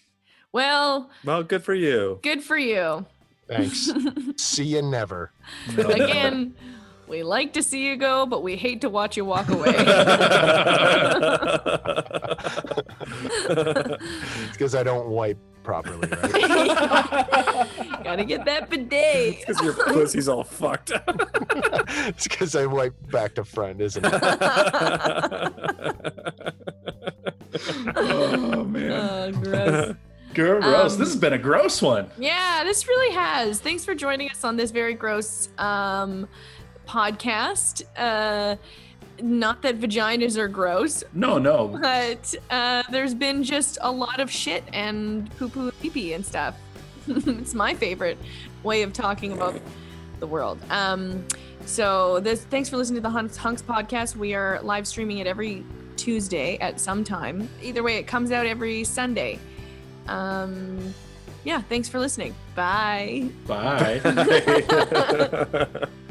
Well, well, good for you. good for you. Thanks. <laughs> See you never. Again, we like to see you go, but we hate to watch you walk away. <laughs> <laughs> It's because I don't wipe properly, right? <laughs> Gotta get that bidet. Because your pussy's all fucked. Up. <laughs> it's because I wipe back to front, isn't it? oh man. <laughs> Oh, gross. Gross. this has Um, been a gross one. Yeah, this really has. Thanks for joining us on this very gross um, podcast. Uh, not that vaginas are gross, No, no. but uh, there's been just a lot of shit and poo poo pee pee and stuff. <laughs> it's my favorite way of talking about the world. Um, so this, thanks for listening to the Hunks, Hunks podcast. We are live streaming it every Tuesday at some time. Either way, it comes out every Sunday. Um, yeah, thanks for listening. Bye. Bye. <laughs> <laughs>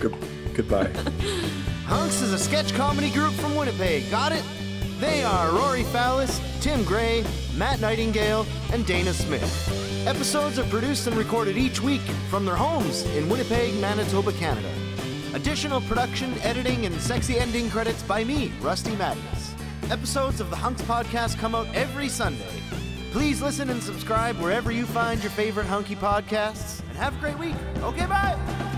Good, goodbye. <laughs> Hunks is a sketch comedy group from Winnipeg. Got it? They are Rory Fallis, Tim Gray, Matt Nightingale, and Dana Smith. Episodes are produced and recorded each week from their homes in Winnipeg, Manitoba, Canada. Additional production, editing, and sexy ending credits by me, Rusty Madness. Episodes of the Hunks podcast come out every Sunday. Please listen and subscribe wherever you find your favorite hunky podcasts, and have a great week. Okay, bye!